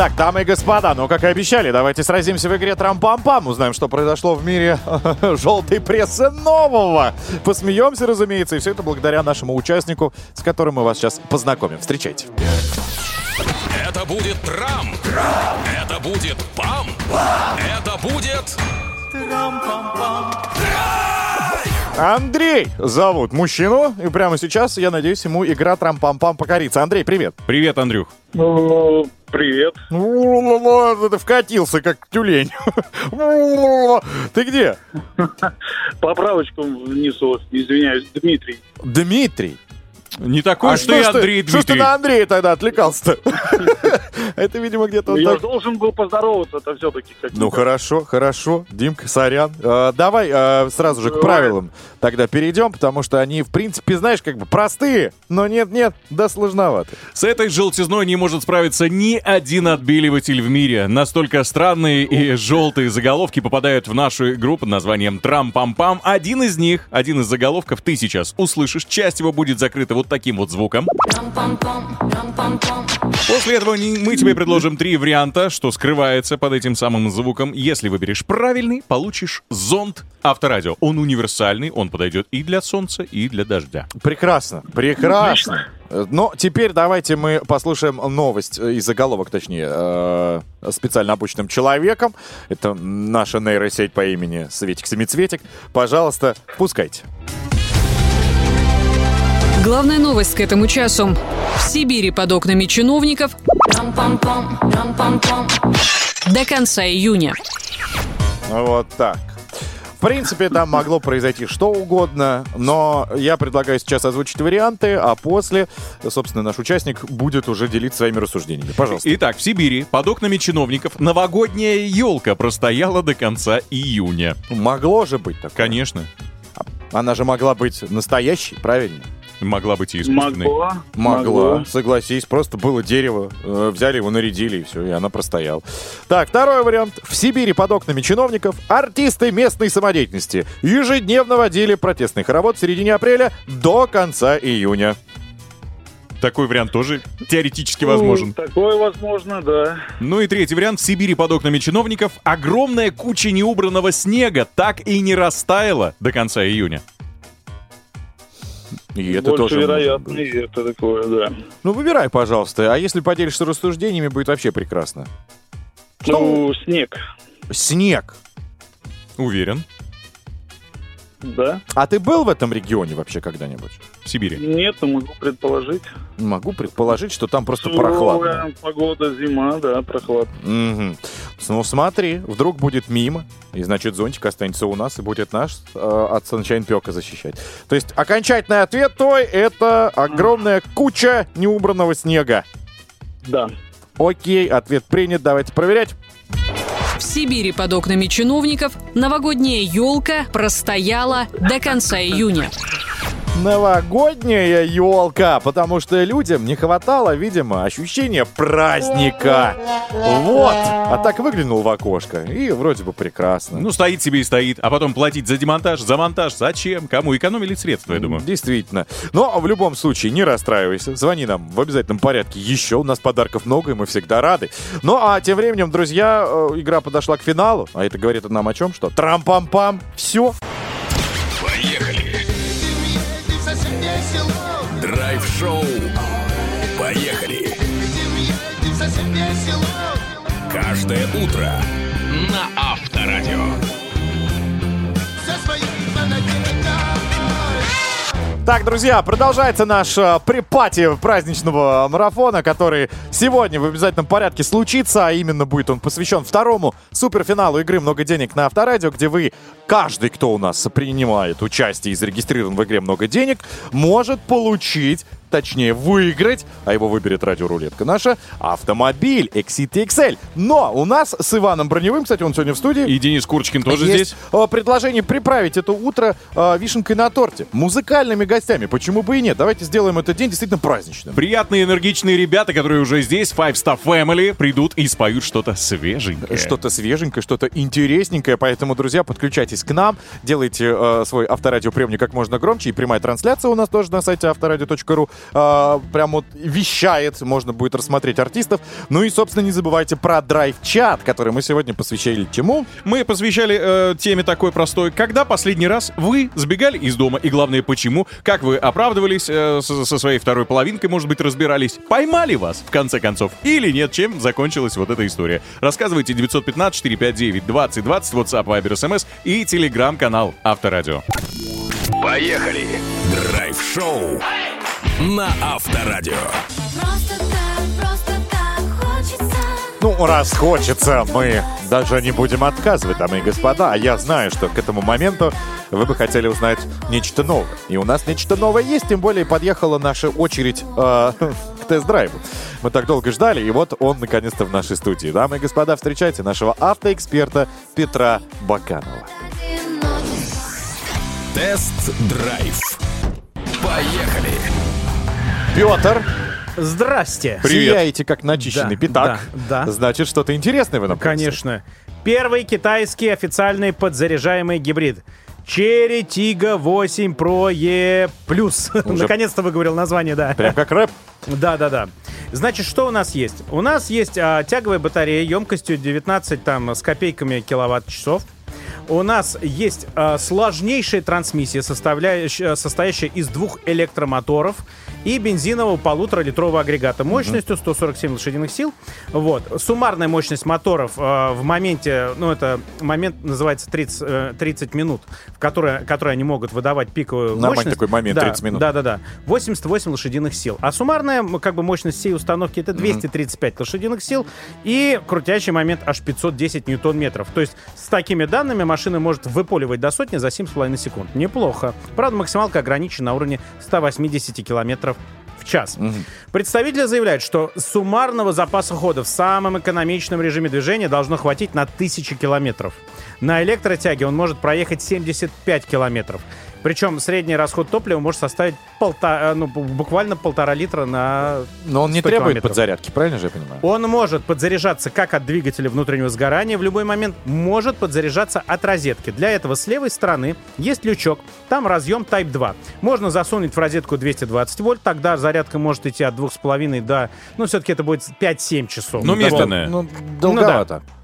Так, дамы и господа, ну, как и обещали, давайте сразимся в игре Трам-пам-пам. Узнаем, что произошло в мире [laughs] желтой прессы нового. Посмеемся, разумеется, и все это благодаря нашему участнику, с которым мы вас сейчас познакомим. Встречайте. Это будет Трам. Это будет Пам. Это будет... Андрей зовут мужчину, и прямо сейчас, я надеюсь, ему игра Трам-пам-пам покорится. Андрей, привет. Привет, Андрюх. Ну, привет. Ты вкатился, как тюлень. Ты где? Поправочку внесу, извиняюсь, Дмитрий. Дмитрий. Не такой, А что и ж ты- Андрей Что ж ты на Андрея тогда отвлекался-то? [laughs] Это, видимо, где-то он Я должен был поздороваться, это все-таки как Ну хорошо, хорошо, Димка, сорян. Э, давай э, сразу же к правилам тогда перейдем, потому что они, в принципе, знаешь, как бы простые, но нет-нет, да сложноваты. С этой желтизной не может справиться ни один отбеливатель в мире. Настолько странные и желтые заголовки попадают в нашу игру под названием «Трам-пам-пам». Один из них, один из заголовков ты сейчас услышишь. Часть его будет закрыта вот таким вот звуком. После этого мы тебе предложим три варианта, что скрывается под этим самым звуком. Если выберешь правильный, получишь зонт авторадио. Он универсальный, он подойдет и для солнца, и для дождя. Прекрасно, прекрасно. Но теперь давайте мы послушаем новость э, из заголовок, точнее, э, специально обученным человеком. Это наша нейросеть по имени Светик-Семицветик. Пожалуйста, пускайте. Главная новость к этому часу. В Сибири под окнами чиновников до конца июня. Вот так. В принципе, там могло произойти что угодно, но я предлагаю сейчас озвучить варианты, а после, собственно, наш участник будет уже делиться своими рассуждениями. Пожалуйста. Итак, в Сибири под окнами чиновников новогодняя елка простояла до конца июня. Могло же быть такое. Конечно. Она же могла быть настоящей, правильно? Могла быть и искусственной. Могло. Могла, согласись, просто было дерево, э, взяли его, нарядили, и все, и она простояла. Так, второй вариант. В Сибири под окнами чиновников артисты местной самодеятельности ежедневно водили протестный хоровод в середине апреля до конца июня. Такой вариант тоже теоретически возможен. Ну, Такое возможно, да. Ну и третий вариант. В Сибири под окнами чиновников огромная куча неубранного снега так и не растаяла до конца июня. И это Больше тоже вероятно, и это такое, да. Ну, выбирай, пожалуйста. А если поделишься рассуждениями, будет вообще прекрасно. Ну, снег, Снег. Уверен. Да? А ты был в этом регионе вообще когда-нибудь? В Сибири. Нет, но могу предположить. Могу предположить, что там просто Суровая прохладно. погода, зима, да, прохладно. Мгм. Ну смотри, вдруг будет мимо, и значит зонтик останется у нас и будет наш э, от Sunshine Пека защищать. То есть окончательный ответ твой это огромная куча неубранного снега. Да. Окей, ответ принят, давайте проверять. В Сибири под окнами чиновников новогодняя елка простояла до конца июня. Новогодняя елка, потому что людям не хватало, видимо, ощущения праздника. Вот. А так выглянул в окошко, и вроде бы прекрасно. Ну, стоит себе и стоит. А потом платить за демонтаж, за монтаж. Зачем? Кому? Экономили средства, я думаю. Действительно. Но в любом случае, не расстраивайся. Звони нам в обязательном порядке еще. У нас подарков много, и мы всегда рады. Ну, а тем временем, друзья, э, игра подошла к финалу. А это говорит нам о чем? Что трам-пам-пам. Все. Драйв-шоу. Поехали! Каждое утро на Авторадио. Так, друзья, продолжается наш э, припати праздничного марафона, который сегодня в обязательном порядке случится, а именно будет он посвящен второму суперфиналу игры «Много денег» на Авторадио, где вы, каждый, кто у нас принимает участие и зарегистрирован в игре «Много денег», может получить точнее выиграть, а его выберет радиорулетка наша, автомобиль Exit XL. Но у нас с Иваном Броневым, кстати, он сегодня в студии, И Денис Курочкин тоже есть здесь. э, предложение приправить это утро э, вишенкой на торте. Музыкальными гостями. Почему бы и нет? Давайте сделаем этот день действительно праздничным. Приятные энергичные ребята, которые уже здесь, Five Star Family, придут и споют что-то свеженькое. Что-то свеженькое, что-то интересненькое. Поэтому, друзья, подключайтесь к нам. Делайте э, свой авторадиоприемник как можно громче. И прямая трансляция у нас тоже на сайте авторадио.ру э, прям вот вещает. Можно будет рассмотреть артистов. Ну и, собственно, не забывайте про драйв-чат, который мы сегодня посвящали чему? Мы посвящали э, теме такой простой. Когда последний раз вы сбегали из дома? И главное, почему? Как вы оправдывались э, со, со своей второй половинкой, может быть, разбирались? Поймали вас, в конце концов? Или нет? Чем закончилась вот эта история? Рассказывайте 915-459-2020, WhatsApp, Viber, SMS и телеграм-канал Авторадио. Поехали! Драйв-шоу на Авторадио. Ну, Ну, раз хочется, мы даже не будем отказывать, дамы и господа. А я знаю, что к этому моменту вы бы хотели узнать нечто новое. И у нас нечто новое есть, тем более подъехала наша очередь э, [laughs] к тест-драйву. Мы так долго ждали, и вот он наконец-то в нашей студии. Дамы и господа, встречайте нашего автоэксперта Петра Баканова. Тест-драйв. Поехали! Петр, Здрасте. сияете как начищенный Да, пятак. да, да. Значит, что-то интересное вы нам принесли. Конечно. Первый китайский официальный подзаряжаемый гибрид. Cherry Tiggo 8 Pro E+. [laughs] Наконец-то выговорил название, да. Прям как рэп. Да, да, да. Значит, что у нас есть? У нас есть а, тяговая батарея емкостью 19 там, с копейками киловатт-часов. У нас есть а, сложнейшая трансмиссия, составляющая, состоящая из двух электромоторов и бензинового полуторалитрового агрегата мощностью 147 лошадиных сил. Вот. Суммарная мощность моторов а, в моменте, ну это момент называется 30, э, 30 минут, в которой, который они могут выдавать пиковую Нормальный мощность. такой момент, Да, 30 минут. Да, да, да. 88 лошадиных сил. А суммарная как бы мощность всей установки это 235 лошадиных сил и крутящий момент аж 510 ньютон-метров. То есть с такими данными машина может выполивать до сотни за 7,5 секунд. Неплохо. Правда, максималка ограничена на уровне 180 километров в час. Представители заявляют, что суммарного запаса хода в самом экономичном режиме движения должно хватить на 1000 километров. На электротяге он может проехать 75 километров. Причем средний расход топлива может составить полта- э, ну, бу- буквально полтора литра на Но он не 100 требует километров. подзарядки, правильно же я понимаю? Он может подзаряжаться как от двигателя внутреннего сгорания в любой момент, может подзаряжаться от розетки. Для этого с левой стороны есть лючок, там разъем Type 2. Можно засунуть в розетку 220 вольт, тогда зарядка может идти от 2,5 до, ну, все-таки это будет 5-7 часов. Ну, медленная. Ну, долговато. Да,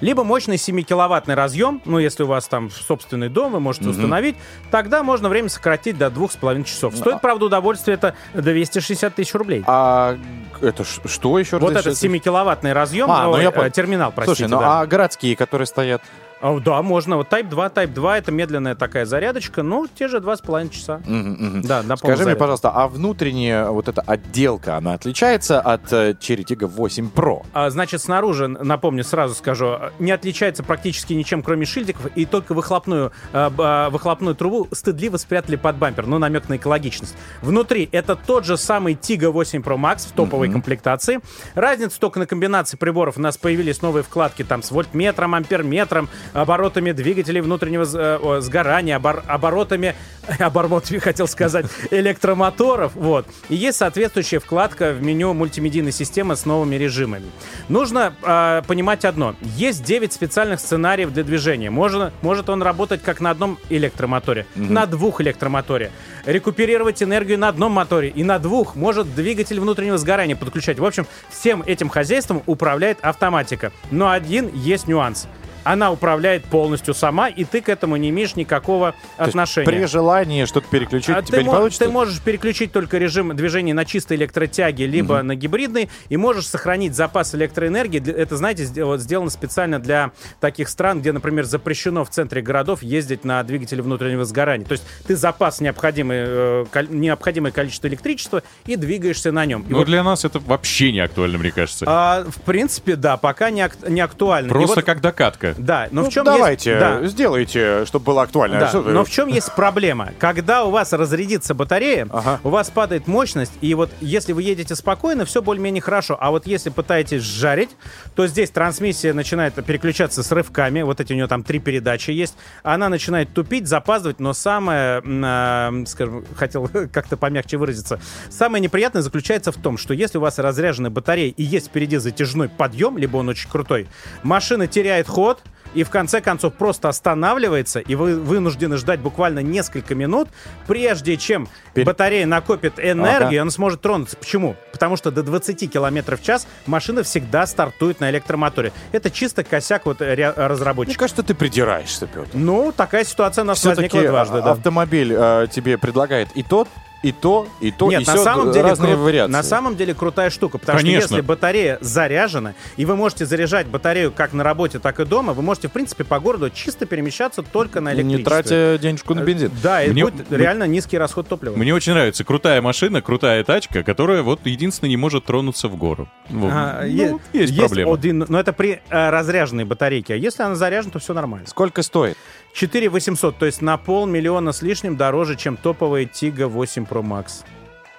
либо мощный 7-киловаттный разъем, ну, если у вас там собственный дом, вы можете установить, тогда можно время сократить до 2,5 часов. Стоит, правда, удовольствие это 260 тысяч рублей. А это что еще раз? вот Это- этот 7-киловаттный разъем, А, ну ой, я э, терминал, простите. Слушай, ну да. а городские, которые стоят? А, Да, можно. Вот Type 2, Type 2 это медленная такая зарядочка, ну, те же 2,5 часа. Мгм, мгм. Да, на Скажи мне, пожалуйста, а внутренняя вот эта отделка, она отличается от э, Cherry Tiggo 8 Pro? А, Значит, снаружи, напомню, сразу скажу, не отличается практически ничем, кроме шильдиков, и только выхлопную, а, выхлопную трубу стыдливо спрятали под бампер, ну, намек на экологичность. Внутри это тот же самый Tiggo 8 Pro Max в топовой комплектации. Разница только на комбинации приборов. У нас появились новые вкладки там с вольтметром, амперметром, оборотами двигателей внутреннего э, сгорания, обор- оборотами, [laughs] оборотами, хотел сказать, электромоторов, вот. И есть соответствующая вкладка в меню мультимедийной системы с новыми режимами. Нужно э, понимать одно. Есть 9 специальных сценариев для движения. Можно, может он работать как на одном электромоторе, на двух электромоторе. Рекуперировать энергию на одном моторе и на двух. Может двигатель внутреннего сгорания подключать. В общем, всем этим хозяйством управляет автоматика. Но один есть нюанс. Она управляет полностью сама, и ты к этому не имеешь никакого То отношения. при желании что-то переключить А тебя ты, не получится? ты можешь переключить только режим движения на чистой электротяге, либо на гибридной, и можешь сохранить запас электроэнергии. Это, знаете, вот сделано специально для таких стран, где, например, запрещено в центре городов ездить на двигателе внутреннего сгорания. То есть ты запас необходимый, э, необходимое количество электричества и двигаешься на нем. И Ну, вот, для нас это вообще не актуально, мне кажется. а, в принципе, да, пока не, ак- не актуально. И Просто вот- как докатка. Да, но Ну, в чем давайте, есть... Да. сделайте, чтобы было актуально. Да, но в чем есть проблема? Когда у вас разрядится батарея, Ага. у вас падает мощность, и вот если вы едете спокойно, все более-менее хорошо. А вот если пытаетесь жарить, то здесь трансмиссия начинает переключаться с рывками. Вот эти у нее там три передачи есть. Она начинает тупить, запаздывать, но самое, а, скажем, [laughs] хотел как-то помягче выразиться, самое неприятное заключается в том, что если у вас разряженная батарея и есть впереди затяжной подъем, либо он очень крутой, машина теряет ход, и в конце концов просто останавливается, и вы вынуждены ждать буквально несколько минут, прежде чем Пере- батарея накопит энергию, Ага. и он сможет тронуться. Почему? Потому что до 20 км в час машина всегда стартует на электромоторе. Это чисто косяк вот ре- Мне разработчика. кажется, ты придираешься, Петр. Ну, такая ситуация у нас Все-таки возникла дважды, да. автомобиль э, тебе предлагает и тот и то, и то, Нет, и на самом, деле, разные кру- вариации. на самом деле крутая штука, потому Конечно. что если батарея заряжена, и вы можете заряжать батарею как на работе, так и дома, вы можете, в принципе, по городу чисто перемещаться только на электричестве. Не тратя денежку на бензин. Да, и Мне- будет реально низкий расход топлива. Мне очень нравится крутая машина, крутая тачка, которая вот единственное не может тронуться в гору. Вот. А, Ну, е- есть, проблема. один- но это при э, разряженной батарейке. А если она заряжена, то все нормально. Сколько стоит? 4 800, то есть на полмиллиона с лишним дороже, чем топовая Тига 8 Pro Max.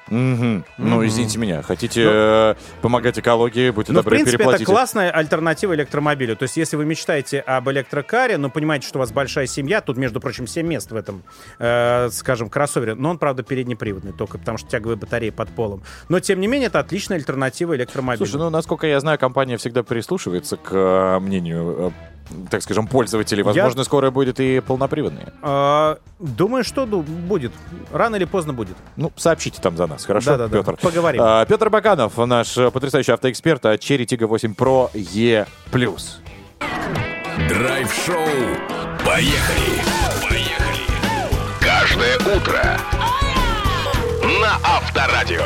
Мгм. Ну, Мгм. извините меня, хотите Ну- э, помогать экологии, будьте Ну, в добры, принципе, это переплатите. классная альтернатива электромобилю. То есть, если вы мечтаете об электрокаре, но понимаете, что у вас большая семья, тут, между прочим, 7 мест в этом, э, скажем, кроссовере, но он, правда, переднеприводный только, потому что тяговые батареи под полом. Но, тем не менее, это отличная альтернатива электромобилю. Слушай, ну, насколько я знаю, компания всегда прислушивается к э, мнению, э, так скажем, пользователей. Возможно, скоро будет и полноприводные. А, думаю, что ну, будет. Рано или поздно будет. Ну, сообщите там за нас, хорошо, Да-да-да, Петр? поговорим. А, Петр Баканов, наш потрясающий автоэксперт от Cherry Tiggo 8 Pro E+. Драйв-шоу. Поехали. Поехали. Каждое утро на Авторадио.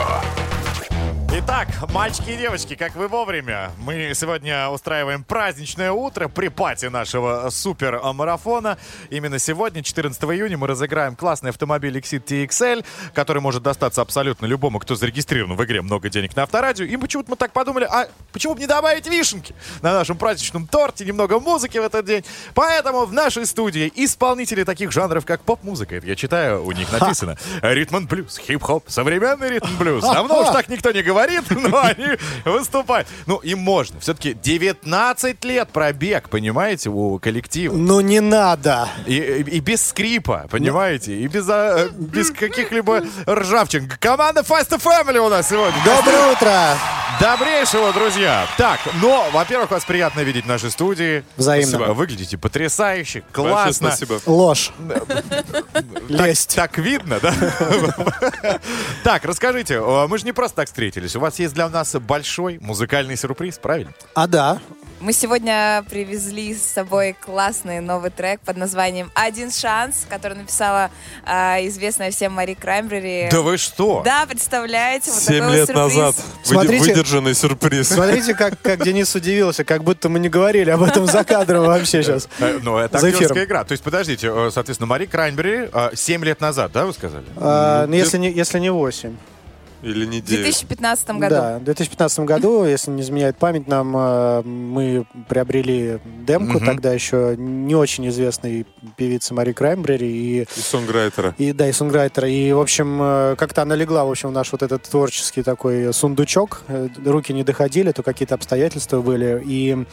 Итак, мальчики и девочки, как вы вовремя, мы сегодня устраиваем праздничное утро при пати нашего супер-марафона. Именно сегодня, 14 июня, мы разыграем классный автомобиль Exit TXL, который может достаться абсолютно любому, кто зарегистрирован в игре «Много денег на Авторадио». И почему-то мы так подумали, а почему бы не добавить вишенки на нашем праздничном торте, немного музыки в этот день. Поэтому в нашей студии исполнители таких жанров, как поп-музыка, это я читаю, у них [laughs] написано, ритм н блюз, хип-хоп, современный ритм блюз. Давно уж так никто не говорит, [laughs] но они выступают. Ну, им можно. Все-таки 19 лет пробег, понимаете, у коллектива. Ну не надо. И, и- и без скрипа, понимаете? И без, а, без каких-либо ржавчин. Команда Fast Family у нас сегодня. Доброе утро. Добрейшего, друзья. Так, но, во-первых, вас приятно видеть в нашей студии. Взаимно. Спасибо. Выглядите потрясающе, классно. Ложь. [laughs] Лесть. Так, видно, да? [laughs] Так, расскажите, э, мы же не просто так встретились. У вас есть для нас большой музыкальный сюрприз, правильно? А да. Мы сегодня привезли с собой классный новый трек под названием «Один шанс», который написала а, известная всем Мари Краймбрери. Да вы что? Да, представляете, вот Семь такой лет вот сюрприз. назад. Смотрите- Выдержанный сюрприз. Смотрите, как, как Денис удивился, как будто мы не говорили об этом за кадром вообще сейчас. Э, Ну, это актерская игра. То есть, подождите, э, соответственно, Мари Крайнбери 7 лет назад, да, вы сказали? А, ну, если, не, если не 8. Или не В 2015 году. Да, в 2015 году, если не изменяет память, нам э, мы приобрели демку, Мгм. тогда еще не очень известной певицы Мари Краймбрери и И сонграйтера. и да, и сонграйтера. И, в общем, э, как-то она легла, в общем, в наш вот этот творческий такой сундучок. Э, Руки не доходили, то какие-то обстоятельства были. И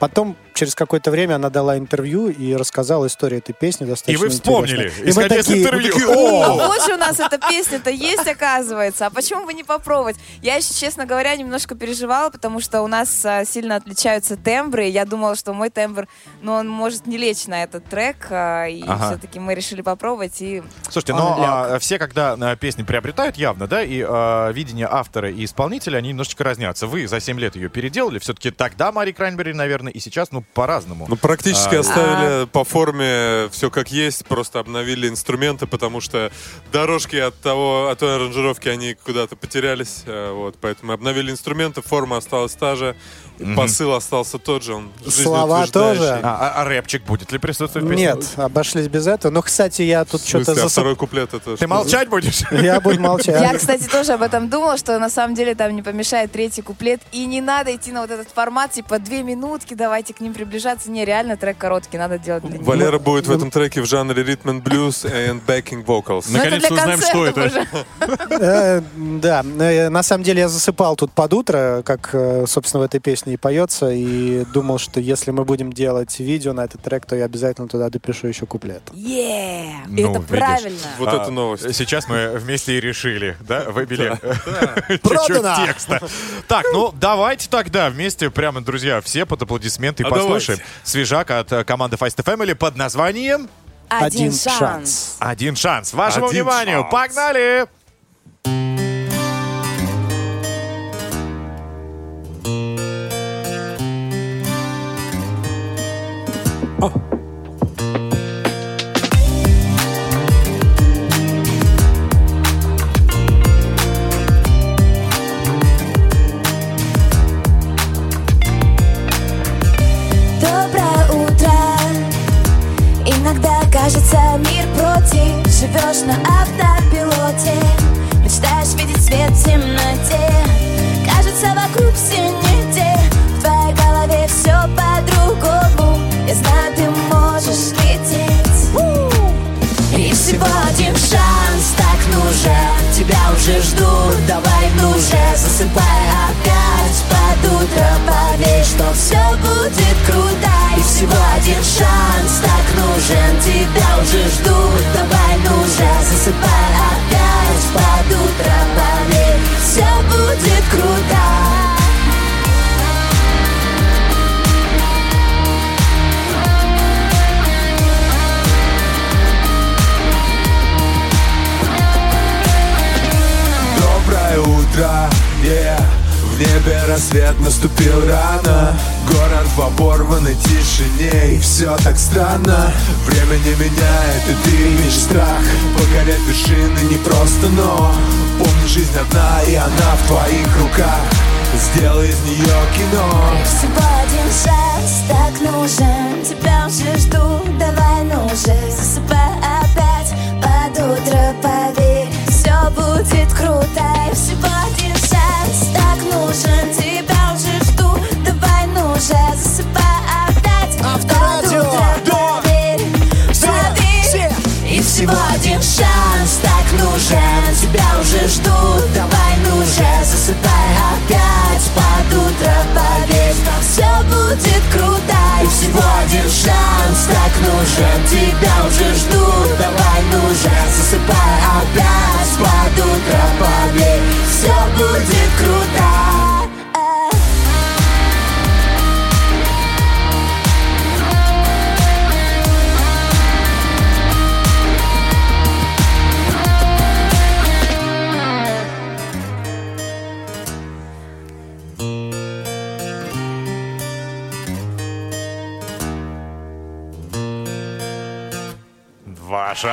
потом, через какое-то время, она дала интервью и рассказала историю этой песни достаточно И вы вспомнили. И мы такие, интервью. мы такие, А «О!» вот же у нас эта песня-то есть, оказывается. А почему бы не попробовать? Я еще, честно говоря, немножко переживала, потому что у нас а, сильно отличаются тембры. и Я думала, что мой тембр, ну, он может не лечь на этот трек. а, и Ага. все-таки мы решили попробовать. И Слушайте, но а, все, когда а, песни приобретают явно, да, и а, видение автора и исполнителя, они немножечко разнятся. Вы за 7 лет ее переделали, все-таки тогда Мари Крайнбери, наверное, и сейчас, ну, по-разному. Ну, практически А, оставили по форме все как есть, просто обновили инструменты, потому что дорожки от того, от той аранжировки, они куда-то потерялись, э, вот, поэтому обновили инструменты, форма осталась та же, Мгм. посыл остался тот же, он Слова тоже. А, а- а рэпчик будет ли присутствовать в песне? Нет, обошлись без этого. Но, кстати, я тут что-то смысле, а засып- второй куплет это Ты что? молчать будешь? [laughs] Я буду молчать. Я, кстати, тоже об этом думала, что на самом деле там не помешает третий куплет. И не надо идти на вот этот формат, типа две минутки, давайте к ним приближаться. Не, реально трек короткий, надо делать длиннее. Валера будет в этом треке в жанре ритм and блюз and backing vocals. Ну, это для концертов уже. Э, Да, э, на самом деле я засыпал тут под утро, как, э, собственно, в этой песне и поется, и думал, что если мы будем делать видео на этот трек, то я обязательно туда допишу еще куплет. Yeah, Ну, это видишь. правильно. Вот А, это новость. Сейчас мы вместе и решили, да, выбили [laughs] чуть-чуть текста. Так, ну давайте тогда вместе, прямо, друзья, все под аплодисменты и А послушаем свежак от э, команды Feist Family под названием Один шанс. «Один шанс». Вашему Oh. уже ждут Давай, ну же, засыпай опять. Под утро поверь, что все будет круто. И всего один шанс так нужен. Тебя уже ждут Давай, ну же, засыпай опять. Утро, yeah. В небе рассвет наступил рано. Город в оборванной тишине И все так странно. Время не меняет, и ты видишь страх. Покорять вершины не просто, но Помни, жизнь одна, и она в твоих руках. Сделай из нее кино. Всего один шанс, так нужен нужен Тебя уже ждут, давай ну же Засыпай опять. Под утро, поверь Все будет круто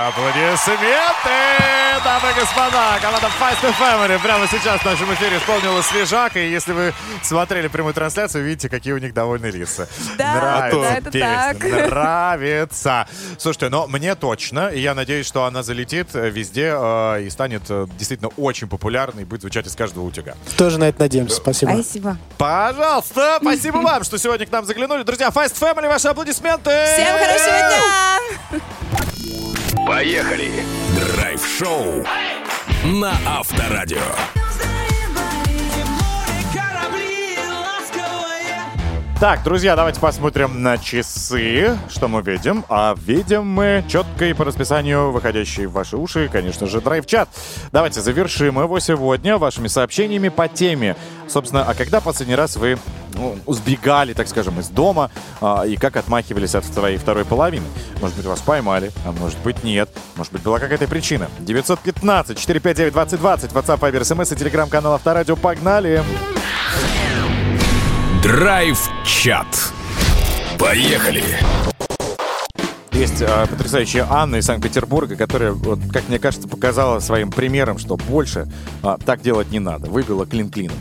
аплодисменты, дамы и господа. Команда Fast Family прямо сейчас в нашем эфире исполнила свежак. И если вы смотрели прямую трансляцию, видите, какие у них довольные лица. Да, нравится да, это песня, так. нравится. Слушайте, но мне точно, и я надеюсь, что она залетит везде э, и станет э, действительно очень популярной и будет звучать из каждого утюга. Тоже на это надеемся. Спасибо. Спасибо. Пожалуйста, спасибо вам, что сегодня к нам заглянули. Друзья, Fast Family, ваши аплодисменты! Всем хорошего дня! Поехали! Драйв-шоу на Авторадио. Так, друзья, давайте посмотрим на часы. Что мы видим? А видим мы четко и по расписанию выходящий в ваши уши, конечно же, драйв-чат. Давайте завершим его сегодня вашими сообщениями по теме. Собственно, а когда последний раз вы ну, сбегали, так скажем, из дома а, и как отмахивались от своей второй половины? Может быть, вас поймали, а может быть, нет. Может быть, была какая-то причина. 915-459-2020, WhatsApp, Viber, SMS и телеграм-канал Авторадио. Погнали! Драйв-чат. Поехали! Есть э, потрясающая Анна из Санкт-Петербурга, которая, вот, как мне кажется, показала своим примером, что больше а, так делать не надо. Выбила клин клином.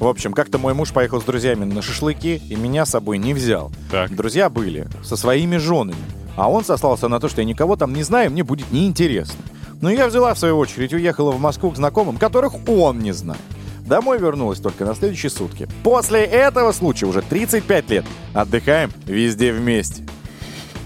В общем, как-то мой муж поехал с друзьями на шашлыки и меня с собой не взял. Друзья были со своими женами. А он сослался на то, что я никого там не знаю, мне будет неинтересно. Но я взяла, в свою очередь, уехала в Москву к знакомым, которых он не знает. Домой вернулась только на следующие сутки. После этого случая уже 35 лет отдыхаем везде вместе.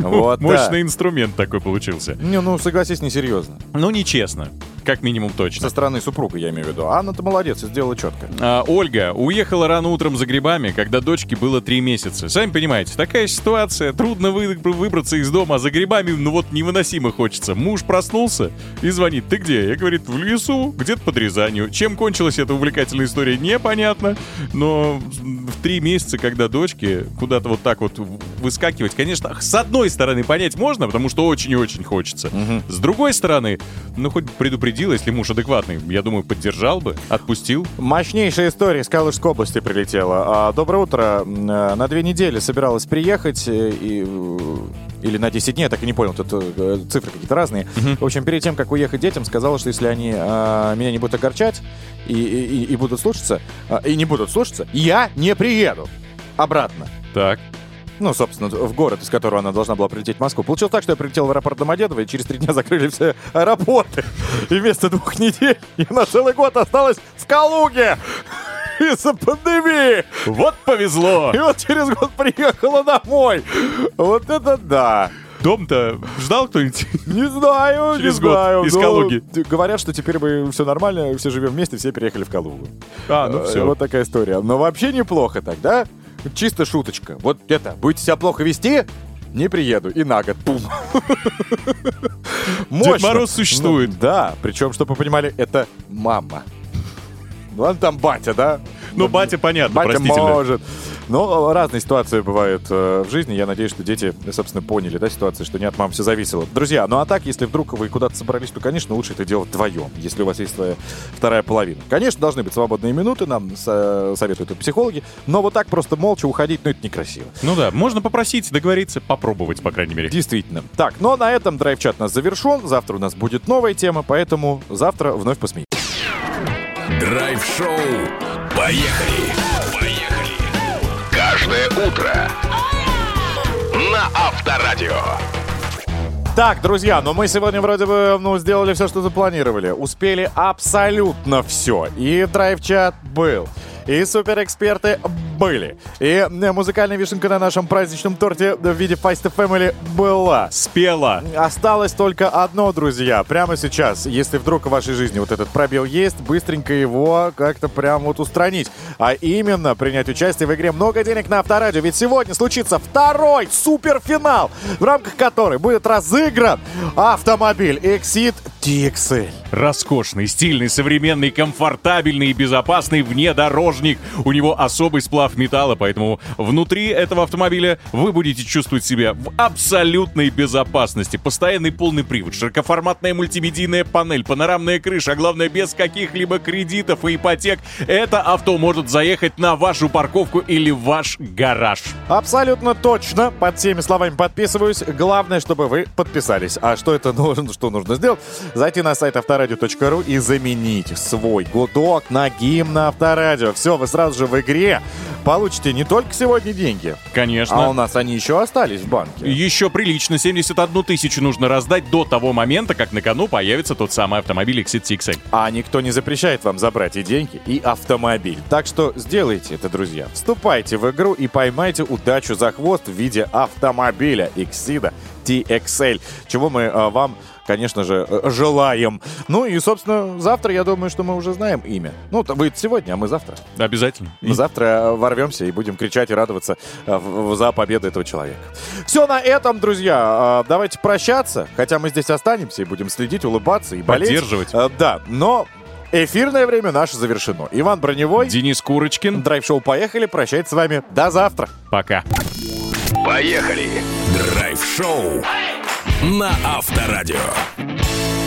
Вот Мощный так. инструмент такой получился. Не, ну согласись, несерьезно. Ну, нечестно. Как минимум точно. Со стороны супруга, я имею в виду. Анна-то молодец, сделала четко. А, Ольга уехала рано утром за грибами, когда дочке было три месяца. Сами понимаете, такая ситуация, трудно вы- выбраться из дома, а за грибами, ну вот невыносимо хочется. Муж проснулся и звонит, ты где? Я, говорит, в лесу, где-то под Рязанью. Чем кончилась эта увлекательная история, непонятно. Но в три месяца, когда дочке куда-то вот так вот выскакивать, конечно, с одной стороны понять можно, потому что очень и очень хочется. С другой стороны, ну хоть предупредила, если муж адекватный, я думаю, поддержал бы, отпустил. Мощнейшая история из Калужской области прилетела. А, Доброе утро. Э, На две недели собиралась приехать, э, и, э, или на 10 дней, я так и не понял, тут э, цифры какие-то разные. В общем, перед тем, как уехать детям, сказала, что если они а, меня не будут огорчать и, и- и будут слушаться, а, и не будут слушаться, я не приеду обратно. Так. Ну, собственно, в город, из которого она должна была прилететь в Москву. Получилось так, что я прилетел в аэропорт Домодедово, и через три дня [laughs] закрыли все аэропорты. И вместо двух недель я на целый год осталась в Калуге [laughs] из-за пандемии. Вот повезло. И вот через год приехала домой. Вот это да. Дом-то ждал кто-нибудь? Не знаю, Через не год знаю. из но Калуги. Говорят, что теперь мы все нормально, все живем вместе, все переехали в Калугу. А, ну Э, всё. Вот такая история. Но вообще неплохо так, да? Чисто шуточка. Вот это, будете себя плохо вести, не приеду. И на год. Пум. Дед Мороз существует. Ну, да, причем, чтобы вы понимали, это мама. Ну, ладно, там батя, да? Ну, батя, понятно, батя простительно. может. Но разные ситуации бывают э, в жизни. Я надеюсь, что дети, собственно, поняли, да, ситуацию, что не от мам все зависело. Друзья, ну а так, если вдруг вы куда-то собрались, то, конечно, лучше это делать вдвоем, если у вас есть своя вторая половина. Конечно, должны быть свободные минуты, нам со- советуют и психологи, но вот так просто молча уходить, ну, это некрасиво. Ну да, можно попросить, договориться, попробовать, по крайней мере. Действительно. Так, но на этом драйв-чат у нас завершен. Завтра у нас будет новая тема, поэтому завтра вновь посмеемся. Драйв-шоу. Поехали! Поехали! Каждое утро на Авторадио. Так, друзья, ну мы сегодня вроде бы ну, сделали все, что запланировали. Успели абсолютно все. И драйв-чат был. И суперэксперты были. И э, музыкальная вишенка на нашем праздничном торте в виде Feist Family была. Спела. Осталось только одно, друзья. Прямо сейчас, если вдруг в вашей жизни вот этот пробел есть, быстренько его как-то прям вот устранить. А именно принять участие в игре «Много денег на Авторадио». Ведь сегодня случится второй суперфинал, в рамках которой будет разыгран автомобиль Exit TXL. Роскошный, стильный, современный, комфортабельный и безопасный внедорожник. У него особый сплав металла, поэтому внутри этого автомобиля вы будете чувствовать себя в абсолютной безопасности. Постоянный полный привод, широкоформатная мультимедийная панель, панорамная крыша, а главное без каких-либо кредитов и ипотек. Это авто может заехать на вашу парковку или ваш гараж. Абсолютно точно. Под всеми словами подписываюсь. Главное, чтобы вы подписались. А что это нужно, что нужно сделать? Зайти на сайт авторадио.ру и заменить свой гудок на гимн Авторадио. Все, вы сразу же в игре получите не только сегодня деньги. Конечно. А у нас они еще остались в банке. Еще прилично, 71 тысячу нужно раздать до того момента, как на кону появится тот самый автомобиль Exit TXL. А никто не запрещает вам забрать и деньги, и автомобиль. Так что сделайте это, друзья. Вступайте в игру и поймайте удачу за хвост в виде автомобиля Exida TXL, чего мы э, вам конечно же, э, желаем. Ну и, собственно, завтра, я думаю, что мы уже знаем имя. Ну, то будет сегодня, а мы завтра. Обязательно. Мы завтра э, ворвемся и будем кричать и радоваться э, за победу этого человека. Все на этом, друзья. Давайте прощаться, хотя мы здесь останемся и будем следить, улыбаться и болеть. Поддерживать. Да, но эфирное время наше завершено. Иван Броневой. Денис Курочкин. Драйв-шоу «Поехали». Прощается с вами. До завтра. Пока. Поехали! Драйв-шоу на Авторадио.